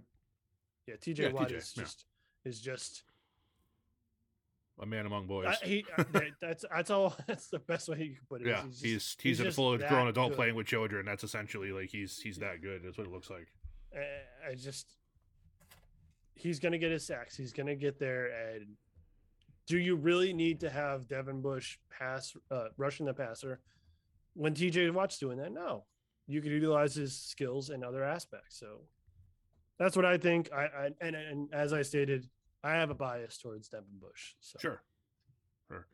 yeah, T.J. Yeah, Watt TJ, is yeah. just is just. A man among boys. I, he that's that's all. That's the best way you can put it. yeah, just- he's he's, a full grown adult good. playing with children. That's essentially like he's he's that good. That's what it looks like. I just he's gonna get his sacks. He's gonna get there. And do you really need to have Devin Bush pass uh, rushing the passer when TJ Watt's doing that? No, you could utilize his skills in other aspects. So that's what I think. I, I and and as I stated, I have a bias towards Devin Bush. So Sure. Sure.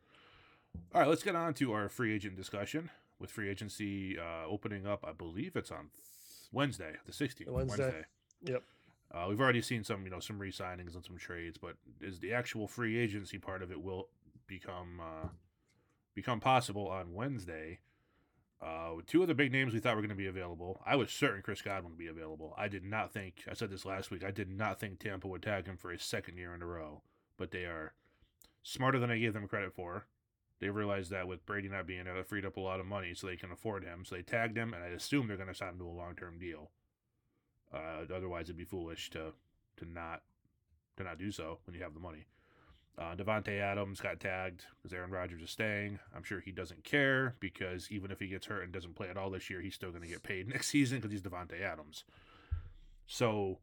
All right, let's get on to our free agent discussion. With free agency uh, opening up, I believe it's on Wednesday, the 16th. Wednesday. Yep. Uh, we've already seen some, you know, some re-signings and some trades, but is the actual free agency part of it will become uh, become possible on Wednesday. Uh, two of the big names we thought were going to be available. I was certain Chris Godwin would be available. I did not think. I said this last week. I did not think Tampa would tag him for a second year in a row. But they are smarter than I gave them credit for. They realized that with Brady not being there, they freed up a lot of money, so they can afford him. So they tagged him, and I assume they're going to sign him to a long-term deal. Uh, otherwise, it'd be foolish to to not to not do so when you have the money. Uh, Davante Adams got tagged because Aaron Rodgers is staying. I'm sure he doesn't care because even if he gets hurt and doesn't play at all this year, he's still going to get paid next season because he's Davante Adams. So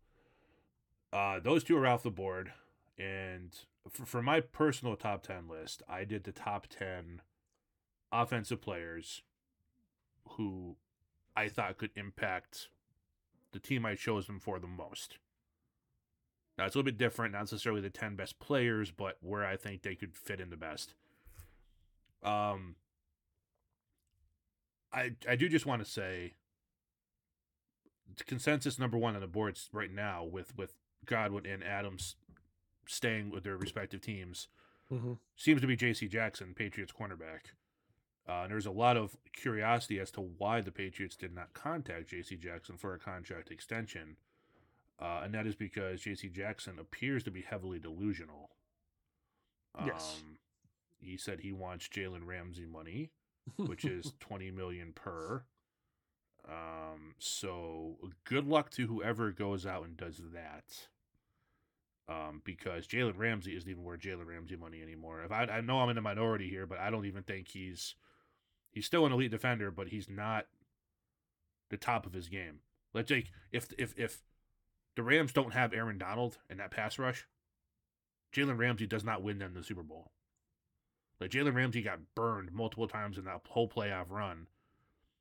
uh, those two are off the board. And for, for my personal top 10 list, I did the top 10 offensive players who I thought could impact the team I chose them for the most. Now it's a little bit different, not necessarily the ten best players, but where I think they could fit in the best. Um, I I do just want to say, consensus number one on the boards right now with with Godwin and Adams staying with their respective teams Mhm. seems to be J.C. Jackson, Patriots cornerback. Uh, and there's a lot of curiosity as to why the Patriots did not contact J.C. Jackson for a contract extension. Uh, and that is because J.C. Jackson appears to be heavily delusional. Yes. Um, he said he wants Jalen Ramsey money, which is 20 million per. Um, so good luck to whoever goes out and does that. Um, because Jalen Ramsey isn't even worth Jalen Ramsey money anymore. If I, I know I'm in the minority here, but I don't even think he's he's still an elite defender, but he's not the top of his game. Let's take if if if the Rams don't have Aaron Donald in that pass rush, Jalen Ramsey does not win them the Super Bowl. Like Jalen Ramsey got burned multiple times in that whole playoff run.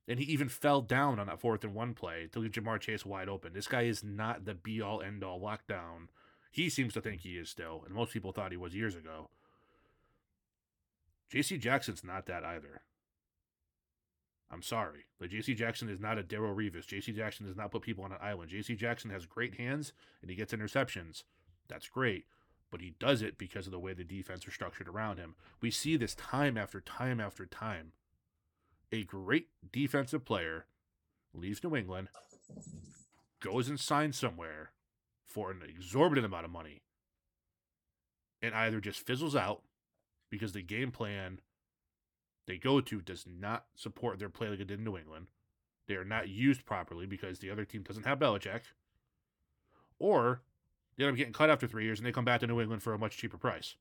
And he even fell down on that fourth and one play to leave Ja'Marr Chase wide open. This guy is not the be all end all lockdown. He seems to think he is still, and most people thought he was years ago. JC Jackson's not that either. I'm sorry. Like JC Jackson is not a Darrelle Revis. JC Jackson does not put people on an island. JC Jackson has great hands and he gets interceptions. That's great. But he does it because of the way the defense are structured around him. We see this time after time after time. A great defensive player leaves New England, goes and signs somewhere for an exorbitant amount of money, and either just fizzles out because the game plan they go to does not support their play like it did in New England. They are not used properly because the other team doesn't have Belichick. Or they end up getting cut after three years and they come back to New England for a much cheaper price.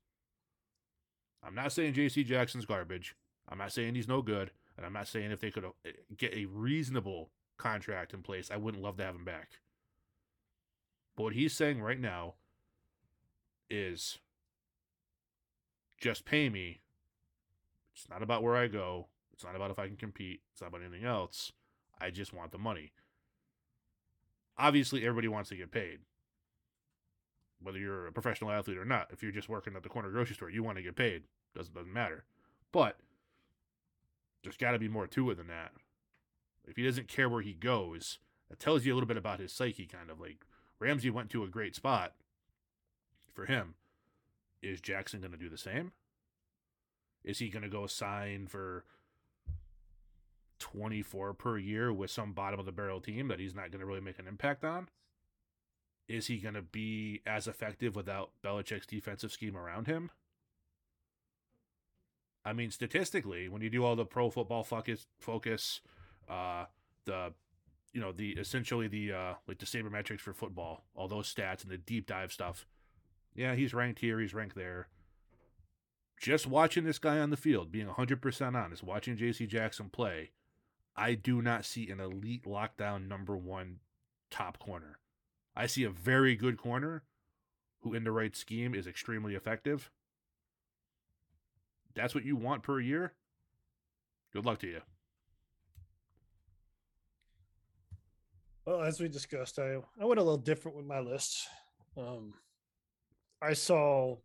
I'm not saying J.C. Jackson's garbage. I'm not saying he's no good. And I'm not saying if they could uh, get a reasonable contract in place, I wouldn't love to have him back. But what he's saying right now, is just pay me. It's not about where I go. It's not about if I can compete. It's not about anything else. I just want the money. Obviously, everybody wants to get paid. Whether you're a professional athlete or not, if you're just working at the corner grocery store, you want to get paid. Doesn't doesn't matter. But there's got to be more to it than that. If he doesn't care where he goes, that tells you a little bit about his psyche. Kind of like Ramsey went to a great spot for him. Is Jackson going to do the same? Is he going to go sign for 24 per year with some bottom of the barrel team that he's not going to really make an impact on? Is he going to be as effective without Belichick's defensive scheme around him? I mean, statistically, when you do all the pro football focus, focus, uh, the, you know, the essentially the uh, like the sabermetrics for football, all those stats and the deep dive stuff. Yeah, he's ranked here, he's ranked there. Just watching this guy on the field, being 100% honest, watching J.C. Jackson play, I do not see an elite lockdown number one top corner. I see a very good corner who, in the right scheme, is extremely effective. That's what you want per year. Good luck to you. Well, as we discussed, I, I went a little different with my list. Um, I saw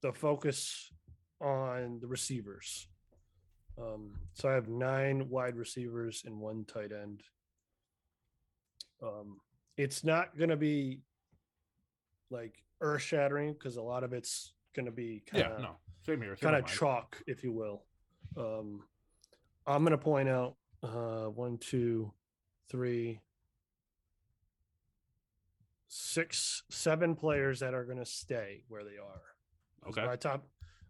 the focus on the receivers. Um, so I have nine wide receivers and one tight end. Um, it's not going to be like earth shattering because a lot of it's going to be kind of yeah, no, same here. kind of chalk, if you will. Um, I'm going to point out uh, one, two, three, six, seven players that are going to stay where they are. Okay. My top,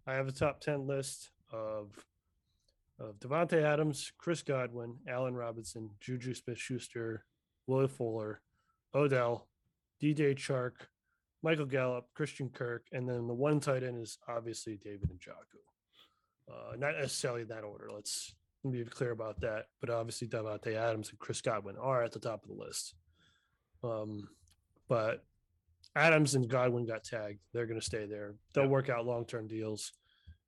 I have a top ten list of of Davante Adams, Chris Godwin, Allen Robinson, Juju Smith-Schuster, Will Fuller, Odell, DJ Chark, Michael Gallup, Christian Kirk, and then the one tight end is obviously David Njoku. Uh, not necessarily in that order. Let's be clear about that. But obviously, Davante Adams and Chris Godwin are at the top of the list. Um, but Adams and Godwin got tagged. They're going to stay there. They'll Yep. work out long term deals.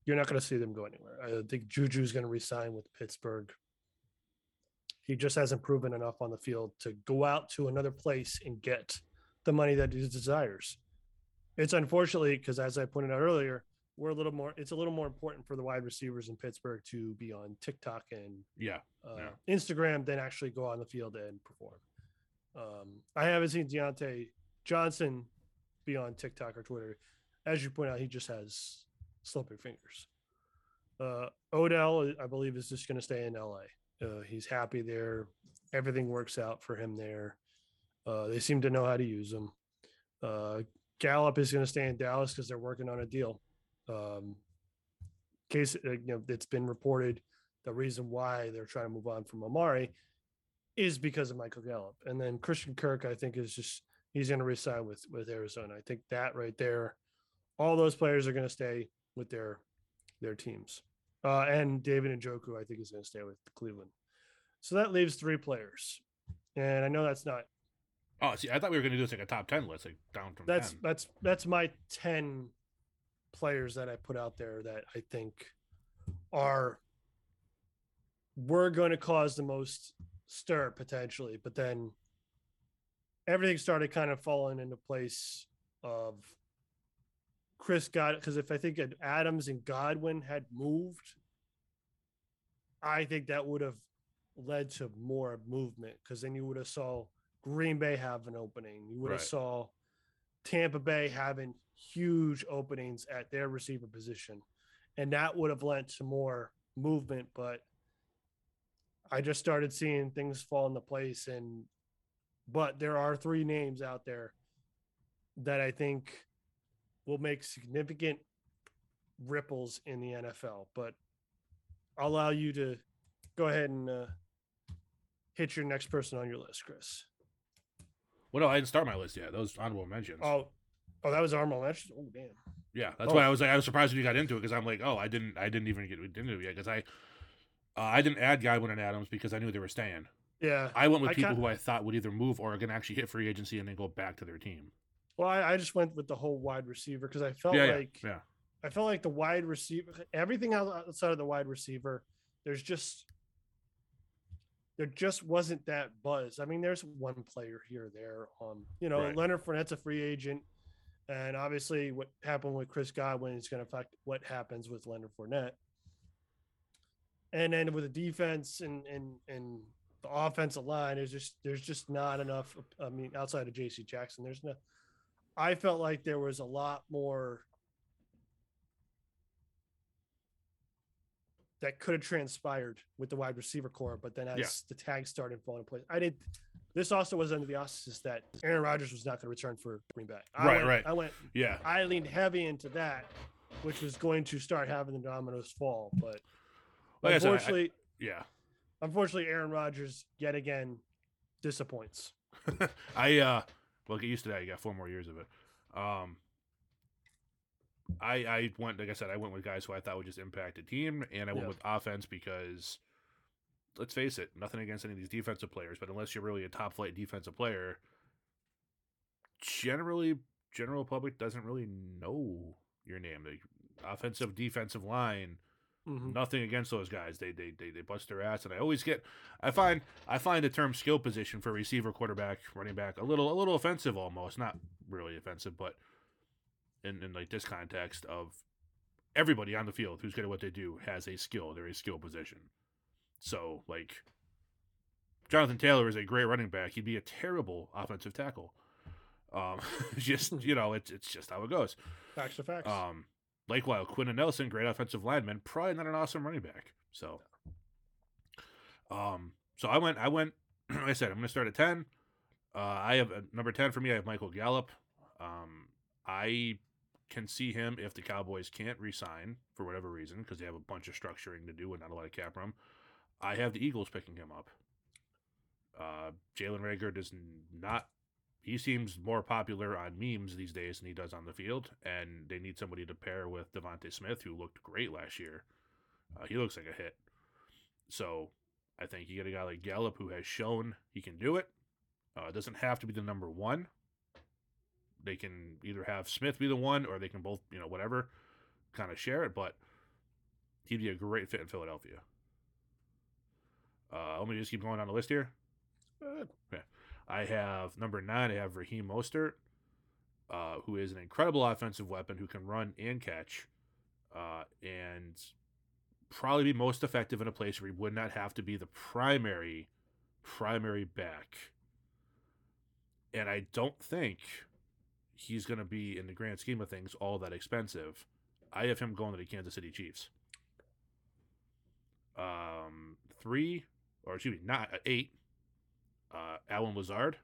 You're not going to see them go anywhere. I think Juju's going to resign with Pittsburgh. He just hasn't proven enough on the field to go out to another place and get the money that he desires. It's unfortunately because, as I pointed out earlier, we're a little more. It's a little more important for the wide receivers in Pittsburgh to be on TikTok and Yeah. uh, Yeah. Instagram than actually go on the field and perform. Um, I haven't seen Diontae Johnson be on TikTok or Twitter. As you point out, he just has slipping fingers. Uh, Odell, I believe, is just going to stay in LA. Uh, he's happy there. Everything works out for him there. Uh, they seem to know how to use him. Uh, Gallup is going to stay in Dallas because they're working on a deal. Um, case, uh, you know, it's been reported the reason why they're trying to move on from Amari is because of Michael Gallup. And then Christian Kirk, I think, is just he's going to resign with with Arizona. I think that right there, all those players are going to stay with their their teams. Uh, and David Njoku, I think, is going to stay with Cleveland. So that leaves three players, and I know that's not Oh, see, I thought we were going to do this like a top ten list, like down from that's 10. that's that's my 10 players that I put out there that I think are were going to cause the most stir potentially, but then everything started kind of falling into place of Chris got because if I think Adams and Godwin had moved, I think that would have led to more movement because then you would have saw Green Bay have an opening. You would have Right. saw Tampa Bay having huge openings at their receiver position, and that would have led to more movement. But I just started seeing things fall into place, and but there are three names out there that I think will make significant ripples in the NFL. But I'll allow you to go ahead and uh, hit your next person on your list, Chris. Well, no, I didn't start my list yet. Those honorable mentions. Oh, oh, that was Armand Lynch. Oh, damn. Yeah, that's Oh. why I was like, I was surprised when you got into it because I'm like, oh, I didn't, I didn't even get into it yet because I, uh, I didn't add Godwin and Adams because I knew they were staying. Yeah. I went with I people ca- who I thought would either move or are going to actually hit free agency and then go back to their team. Well, I, I just went with the whole wide receiver because I felt Yeah, yeah, like yeah. I felt like the wide receiver, everything out- outside of the wide receiver, there's just there just wasn't that buzz. I mean, there's one player here or there. Um, you know, Right. Leonard Fournette's a free agent, and obviously, what happened with Chris Godwin is going to affect what happens with Leonard Fournette. And then with the defense and and and the offensive line, is just there's just not enough. I mean, outside of J.C. Jackson, there's no. I felt like there was a lot more that could have transpired with the wide receiver corps, but then as Yeah. the tags started falling in place, I did. This also was under the auspices that Aaron Rodgers was not going to return for Green Bay. I Right, went, right. I went. Yeah. I leaned heavy into that, which was going to start having the dominoes fall. But Like I said, I- unfortunately, Yeah. Unfortunately, Aaron Rodgers yet again disappoints. I uh well get used to that. You got four more years of it. Um I I went like I said, I went with guys who I thought would just impact the team and I went Yeah. with offense because let's face it, nothing against any of these defensive players, but unless you're really a top flight defensive player, generally general public doesn't really know your name. The offensive defensive line Mhm. nothing against those guys. They, they they they bust their ass, and I always get. I find I find the term skill position for receiver, quarterback, running back a little a little offensive almost. Not really offensive, but in in like this context of everybody on the field who's good at what they do has a skill. They're a skill position. So like. Jonathan Taylor is a great running back. He'd be a terrible offensive tackle. Um, just you know, it's it's just how it goes. Facts are facts. Um, likewise, Quenton Nelson, great offensive lineman, probably not an awesome running back. So, um, so I went, I went, like I said, I'm going to start at 10. Uh, I have uh, number 10 for me. I have Michael Gallup. Um, I can see him if the Cowboys can't resign for whatever reason because they have a bunch of structuring to do and not a lot of cap room. I have the Eagles picking him up. Uh, Jalen Reagor does not he seems more popular on memes these days than he does on the field, and they need somebody to pair with DeVonta Smith, who looked great last year. Uh, he looks like a hit. So I think you get a guy like Gallup who has shown he can do it. Uh, it doesn't have to be the number one. They can either have Smith be the one, or they can both, you know, whatever, kind of share it. But he'd be a great fit in Philadelphia. Uh, let me just keep going down the list here. Good. I have number nine. I have Raheem Mostert, uh, who is an incredible offensive weapon who can run and catch, uh, and probably be most effective in a place where he would not have to be the primary, primary back. And I don't think he's going to be, in the grand scheme of things, all that expensive. I have him going to the Kansas City Chiefs. Um, three, or excuse me, not eight uh, Allen Lazard,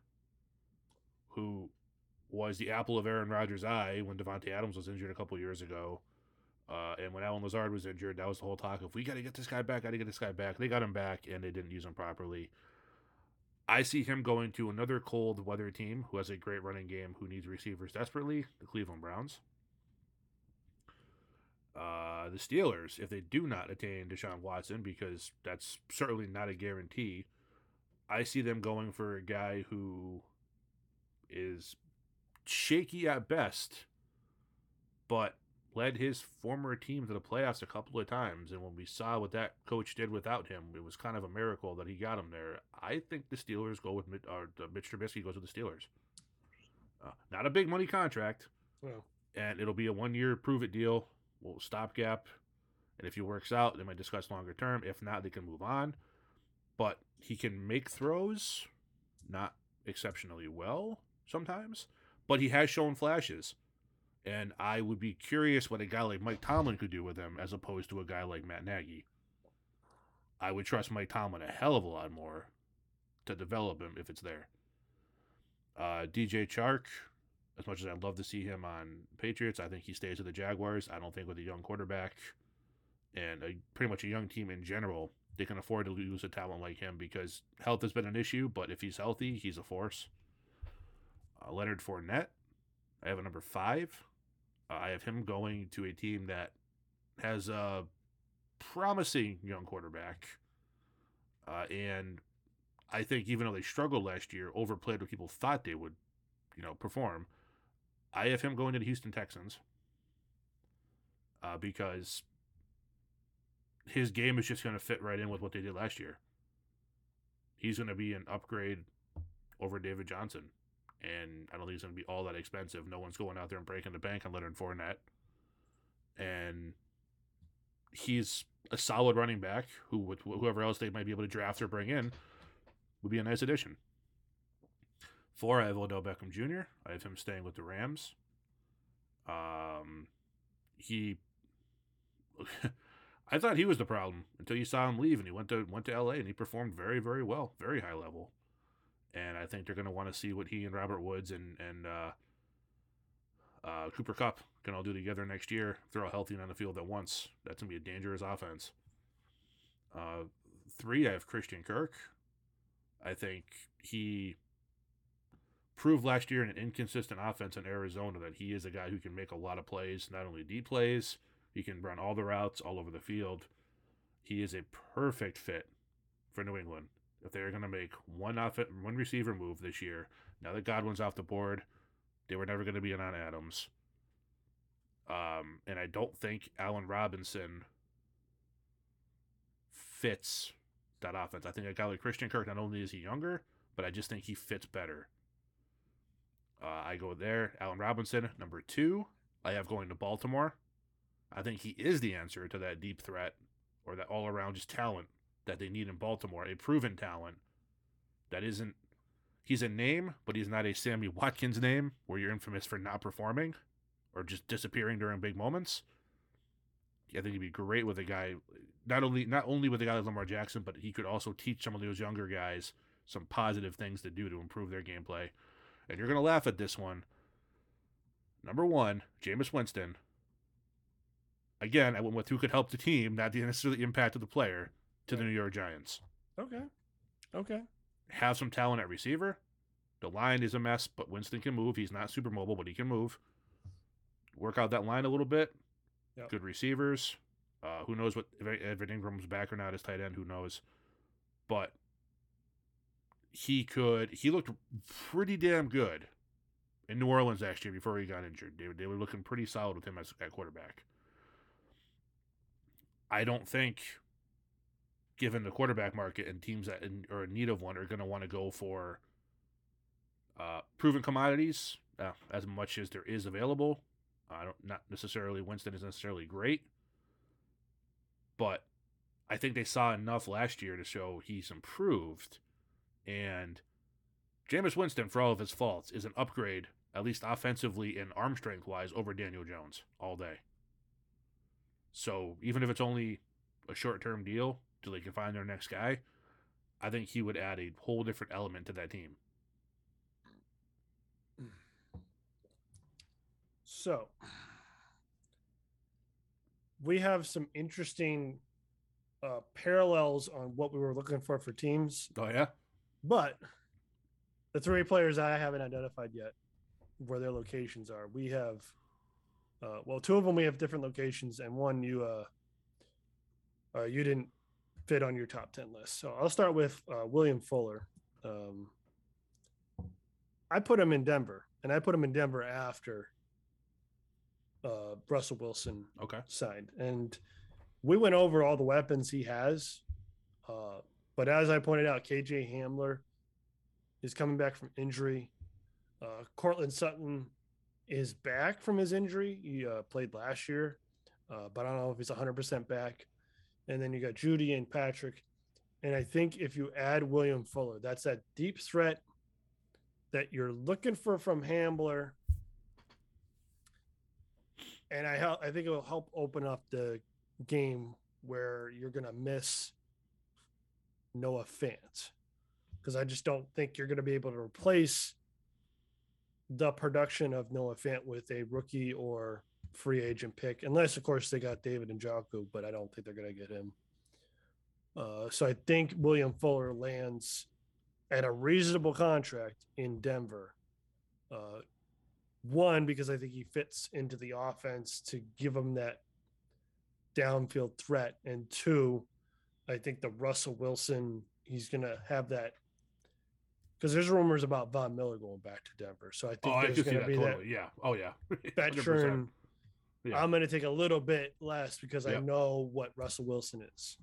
who was the apple of Aaron Rodgers' eye when Davante Adams was injured a couple years ago. Uh, and when Allen Lazard was injured, that was the whole talk of we got to get this guy back, got to get this guy back. They got him back, and they didn't use him properly. I see him going to another cold weather team who has a great running game, who needs receivers desperately, the Cleveland Browns. Uh, the Steelers, if they do not attain Deshaun Watson, because that's certainly not a guarantee, I see them going for a guy who is shaky at best, but led his former team to the playoffs a couple of times. And when we saw what that coach did without him, it was kind of a miracle that he got him there. I think the Steelers go with or Mitch Trubisky goes with the Steelers. Uh, not a big money contract, Well, and it'll be a one year prove it deal. We'll stopgap. And if he works out, they might discuss longer term. If not, they can move on. But he can make throws, not exceptionally well sometimes, but he has shown flashes. And I would be curious what a guy like Mike Tomlin could do with him as opposed to a guy like Matt Nagy. I would trust Mike Tomlin a hell of a lot more to develop him if it's there. Uh, DJ Chark, as much as I'd love to see him on Patriots, I think he stays with the Jaguars. I don't think with a young quarterback and a, pretty much a young team in general, they can afford to lose a talent like him because health has been an issue. But if he's healthy, he's a force. Uh, Leonard Fournette, I have a number five. Uh, I have him going to a team that has a promising young quarterback, uh, and I think even though they struggled last year, overplayed what people thought they would, you know, perform. I have him going to the Houston Texans uh, because his game is just going to fit right in with what they did last year. He's going to be an upgrade over David Johnson. And I don't think he's going to be all that expensive. No one's going out there and breaking the bank on Leonard Fournette. And he's a solid running back who, with whoever else they might be able to draft or bring in, would be a nice addition. Four, I have Odell Beckham Jr. I have him staying with the Rams. Um, he, I thought he was the problem until you saw him leave, and he went to went to L.A. and he performed very, very well, very high level. And I think they're going to want to see what he and Robert Woods and and uh, uh, Cooper Kupp can all do together next year. If they're all healthy on the field at once, that's going to be a dangerous offense. Uh, three, I have Christian Kirk. I think he proved last year in an inconsistent offense in Arizona that he is a guy who can make a lot of plays, not only deep plays, he can run all the routes all over the field. He is a perfect fit for New England. If they're going to make one off one receiver move this year, now that Godwin's off the board, they were never going to be in on Adams. Um, and I don't think Allen Robinson fits that offense. I think a guy like Christian Kirk, not only is he younger, but I just think he fits better. Uh, I go there. Allen Robinson, number two. I have going to Baltimore. I think he is the answer to that deep threat or that all around just talent that they need in Baltimore. A proven talent that isn't, he's a name, but he's not a Sammy Watkins name where you're infamous for not performing or just disappearing during big moments. I think he'd be great with a guy, not only not only with a guy like Lamar Jackson, but he could also teach some of those younger guys some positive things to do to improve their gameplay and you're to laugh at this one. Number one, Jameis Winston. Again, I went with who could help the team, not necessarily impact of the player, to the New York Giants. Okay. Okay. Have some talent at receiver. The line is a mess, but Winston can move. He's not super mobile, but he can move. Work out that line a little bit. Yep. Good receivers. Uh, who knows what if Evan Engram's back or not as tight end? Who knows? But he could he looked pretty damn good in New Orleans last year before he got injured. They, they were looking pretty solid with him as at quarterback. I don't think, given the quarterback market and teams that in, are in need of one, are going to want to go for uh, proven commodities uh, as much as there is available. I don't not necessarily Winston is necessarily great, but I think they saw enough last year to show he's improved and Jameis Winston, for all of his faults, is an upgrade, at least offensively and arm strength wise, over Daniel Jones all day. So even if it's only a short term deal till they can find their next guy, I think he would add a whole different element to that team. So we have some interesting uh, parallels on what we were looking for for teams. Oh yeah. But the three players I haven't identified yet where their locations are, we have, uh, well, two of them we have different locations, and one you uh, uh you didn't fit on your top ten list. So I'll start with uh, William Fuller. Um, I put him in Denver, and I put him in Denver after uh, Russell Wilson okay. signed, and we went over all the weapons he has. Uh, but as I pointed out, KJ Hamler is coming back from injury. Uh, Courtland Sutton is back from his injury. He uh, played last year, uh, but I don't know if he's 100% back. And then you got Jeudy and Patrick. And I think if you add William Fuller, that's that deep threat that you're looking for from Hamler. And I, I think it will help open up the game where you're going to miss Noah Fant because I just don't think you're going to be able to replace the production of Noah Fant with a rookie or free agent pick, unless of course they got David and Njoku, but I don't think they're going to get him. Uh, so I think William Fuller lands at a reasonable contract in Denver. Uh, one because I think he fits into the offense to give him that downfield threat, and two I think the Russell Wilson, he's going to have that because there's rumors about Von Miller going back to Denver. So I think Oh, there's going to be totally. Yeah. Oh yeah. that that 100%. churn. Yeah. I'm going to take a little bit less because I know what Russell Wilson is.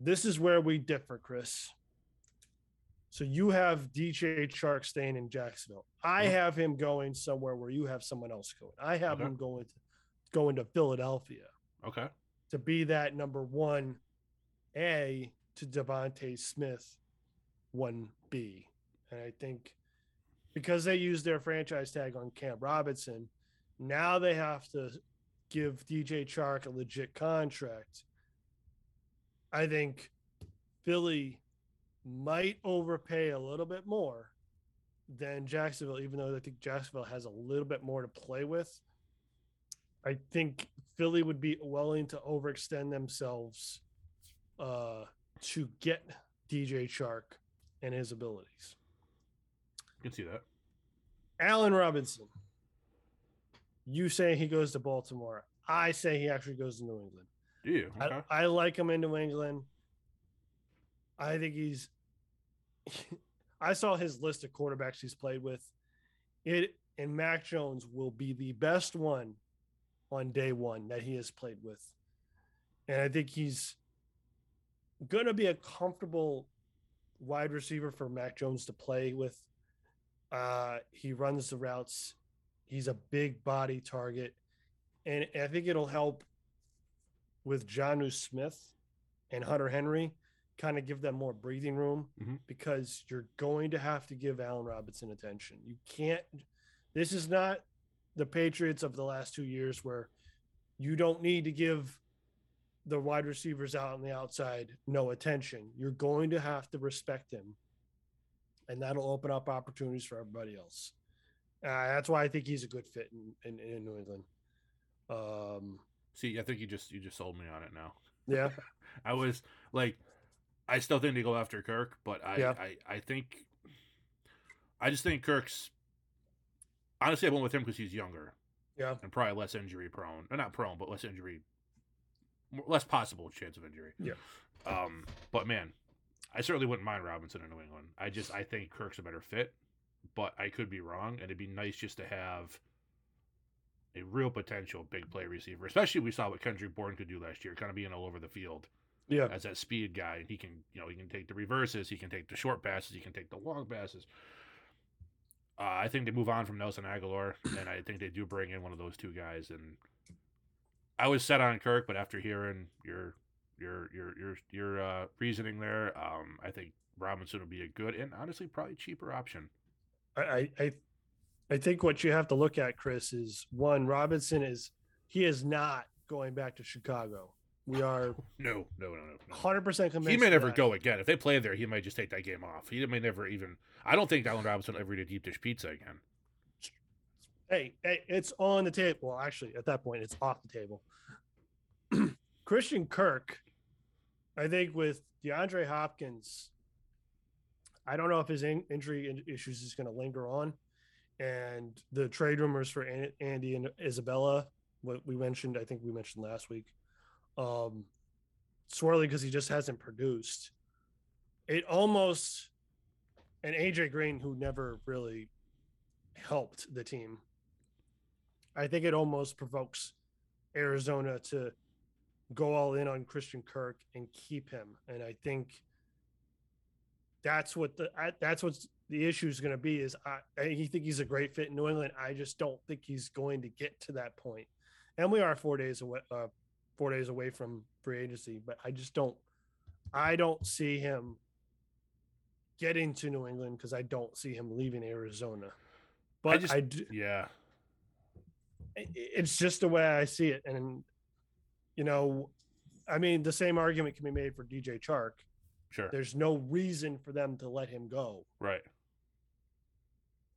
This is where we differ, Chris. So you have DJ Chark staying in Jacksonville. I Mhm. have him going somewhere where you have someone else going. I have Okay. him going to going to Philadelphia Okay. to be that number one A to DeVonta Smith, one B. And I think because they used their franchise tag on Cam Robinson, now they have to give DJ Chark a legit contract. I think Philly might overpay a little bit more than Jacksonville, even though I think Jacksonville has a little bit more to play with. I think Philly would be willing to overextend themselves uh, to get DJ Chark and his abilities. You can see that. Allen Robinson, you say he goes to Baltimore. I say he actually goes to New England. Do you? Okay. I, I like him in New England. I think he's. I saw his list of quarterbacks he's played with. It and Mac Jones will be the best one on day one that he has played with, and I think he's going to be a comfortable wide receiver for Mac Jones to play with. Uh, he runs the routes. He's a big body target, and I think it'll help with Jonnu Smith and Hunter Henry, kind of give them more breathing room Mhm. because you're going to have to give Allen Robinson attention. You can't. This is not the Patriots of the last two years where you don't need to give the wide receivers out on the outside no attention. You're going to have to respect him, and that'll open up opportunities for everybody else. Uh, that's why I think he's a good fit in, in, in New England. Um, See, I think you just you just sold me on it now. yeah. I was like, I still think they go after Kirk, but I, Yeah. I, I think, I just think Kirk's. Honestly, I went with him because he's younger Yeah. and probably less injury prone. Or not prone, but less injury, less possible chance of injury. Yeah. Um, but man, I certainly wouldn't mind Robinson in New England. I just I think Kirk's a better fit, but I could be wrong, and it'd be nice just to have a real potential big play receiver. Especially we saw what Kendrick Bourne could do last year, kind of being all over the field Yeah. as that speed guy. And he can, you know, he can take the reverses, he can take the short passes, he can take the long passes. Uh, I think they move on from Nelson Agholor, and I think they do bring in one of those two guys. And I was set on Kirk, but after hearing your your your your your uh, reasoning there, um, I think Robinson would be a good and honestly probably cheaper option. I, I, I, think what you have to look at, Chris, is one, Robinson is, he is not going back to Chicago. We are No, no, no, no. no. 100% convinced. He may never that. go again. If they play there, he might just take that game off. He may never even. I don't think Allen Robinson will ever eat a deep dish pizza again. Hey, hey, it's on the table. Well, actually, at that point, it's off the table. Christian Kirk, I think with DeAndre Hopkins, I don't know if his in- injury in- issues is going to linger on, and the trade rumors for An- Andy and Isabella, what we mentioned, I think we mentioned last week, um, swirly because he just hasn't produced. It almost, and AJ Green, who never really helped the team. I think it almost provokes Arizona to go all in on Christian Kirk and keep him. And I think that's what the I, that's what's the issue is going to be. Is I, I think he's a great fit in New England. I just don't think he's going to get to that point. And we are four days away, uh, four days away from free agency. But I just don't, I don't see him getting to New England because I don't see him leaving Arizona. But I, just- I do, Yeah, it's just the way I see it. And, you know, I mean, the same argument can be made for DJ Chark. sure. There's no reason for them to let him go. Right.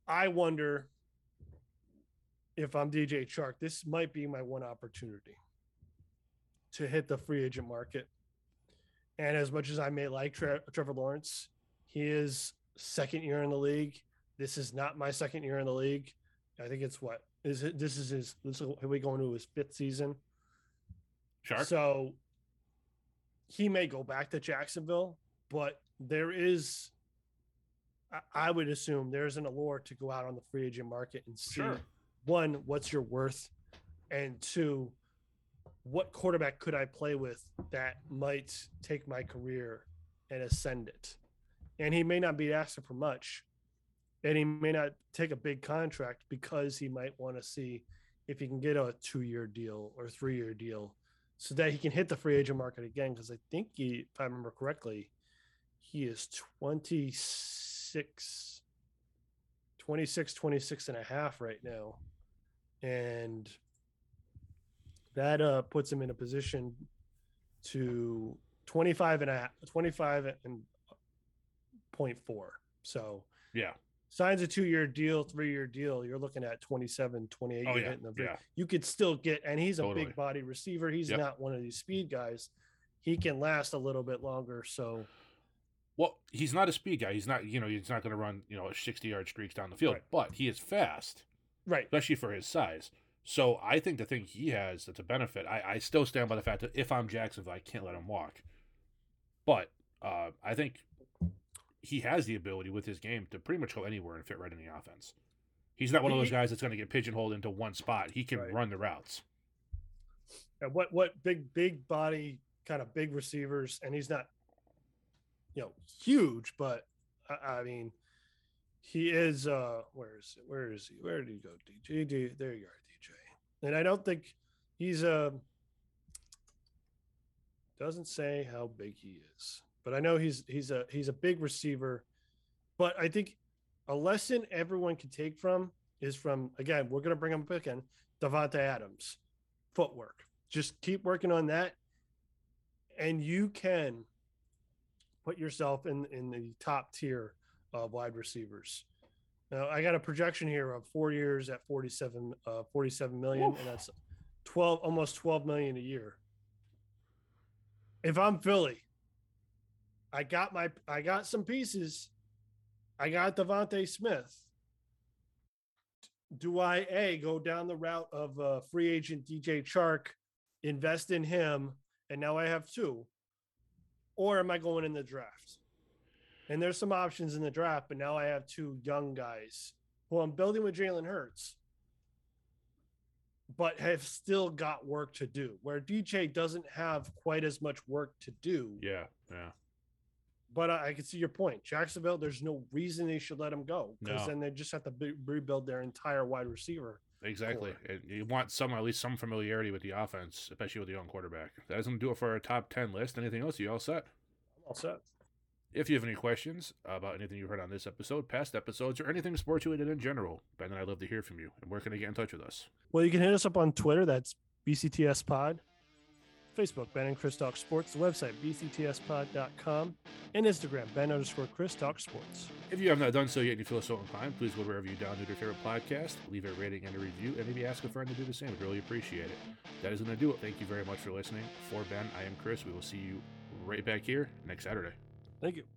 I wonder if I'm DJ Chark, this might be my one opportunity to hit the free agent market. And as much as I may like Tre- Trevor Lawrence, he is second year in the league. This is not my second year in the league. I think it's what is it? This is his. This is are we going to his fifth season? Chark. So he may go back to Jacksonville, but there is I, I would assume there's an allure to go out on the free agent market and see Sure. one, what's your worth, and two, what quarterback could I play with that might take my career and ascend it? And he may not be asking for much, and he may not take a big contract because he might want to see if he can get a two-year deal or three-year deal, so that he can hit the free agent market again. Because I think he, if I remember correctly, he is 26 26 26 and a half right now and that uh puts him in a position to 25 and a half 25 and point four so Yeah. Signs a two-year deal three-year deal you're looking at 27 28 Oh, yeah, hitting the yeah. you could still get and he's a Totally. big body receiver he's Yep. not one of these speed guys he can last a little bit longer so Well, he's not a speed guy. He's not, you know, he's not going to run, you know, 60 yard streaks down the field, Right. but he is fast, right especially for his size. So I think the thing he has that's a benefit, I, I still stand by the fact that if I'm Jacksonville, I can't let him walk. But uh, I think he has the ability with his game to pretty much go anywhere and fit right in the offense. He's not one of those guys that's going to get pigeonholed into one spot. He can Right. run the routes. And what what big big body kind of big receivers, and he's not, you know, huge, but I, I mean, he is. uh Where is it? Where is he? Where did he go? DJ, D- there you are, DJ. And I don't think he's uh doesn't say how big he is, but I know he's he's a he's a big receiver. But I think a lesson everyone can take from is from again, we're gonna bring him back in Davante Adams, footwork. Just keep working on that, and you can put yourself in in the top tier of wide receivers. Now I got a projection here of four years at 47, uh, 47 million, Oof. and that's 12, almost 12 million a year. If I'm Philly, I got my, I got some pieces. I got DeVonta Smith. Do I a go down the route of uh, free agent DJ Chark, invest in him, and now I have two, or am I going in the draft? And there's some options in the draft, but now I have two young guys who I'm building with Jalen Hurts, but have still got work to do. Where DJ doesn't have quite as much work to do. Yeah, yeah. But I, I can see your point. Jacksonville, there's no reason they should let him go because No. then they just have to be, rebuild their entire wide receiver. Exactly. core. You want some at least some familiarity with the offense, especially with the young quarterback. That doesn't do it for our top ten list. Anything else? You all set? I'm all set. If you have any questions about anything you heard on this episode, past episodes, or anything sports related in general, Ben and I'd love to hear from you. And where can I get in touch with us? Well, you can hit us up on Twitter. That's BCTS Pod. Facebook, Ben and Chris Talk Sports. The website, bctspod.com. And Instagram, Ben underscore Chris Talk Sports. If you have not done so yet and you feel so inclined, please go wherever you download your favorite podcast, leave a rating and a review, and maybe ask a friend to do the same. We'd really appreciate it. That is going to do it. Thank you very much for listening. For Ben, I am Chris. We will see you right back here next Saturday. Thank you.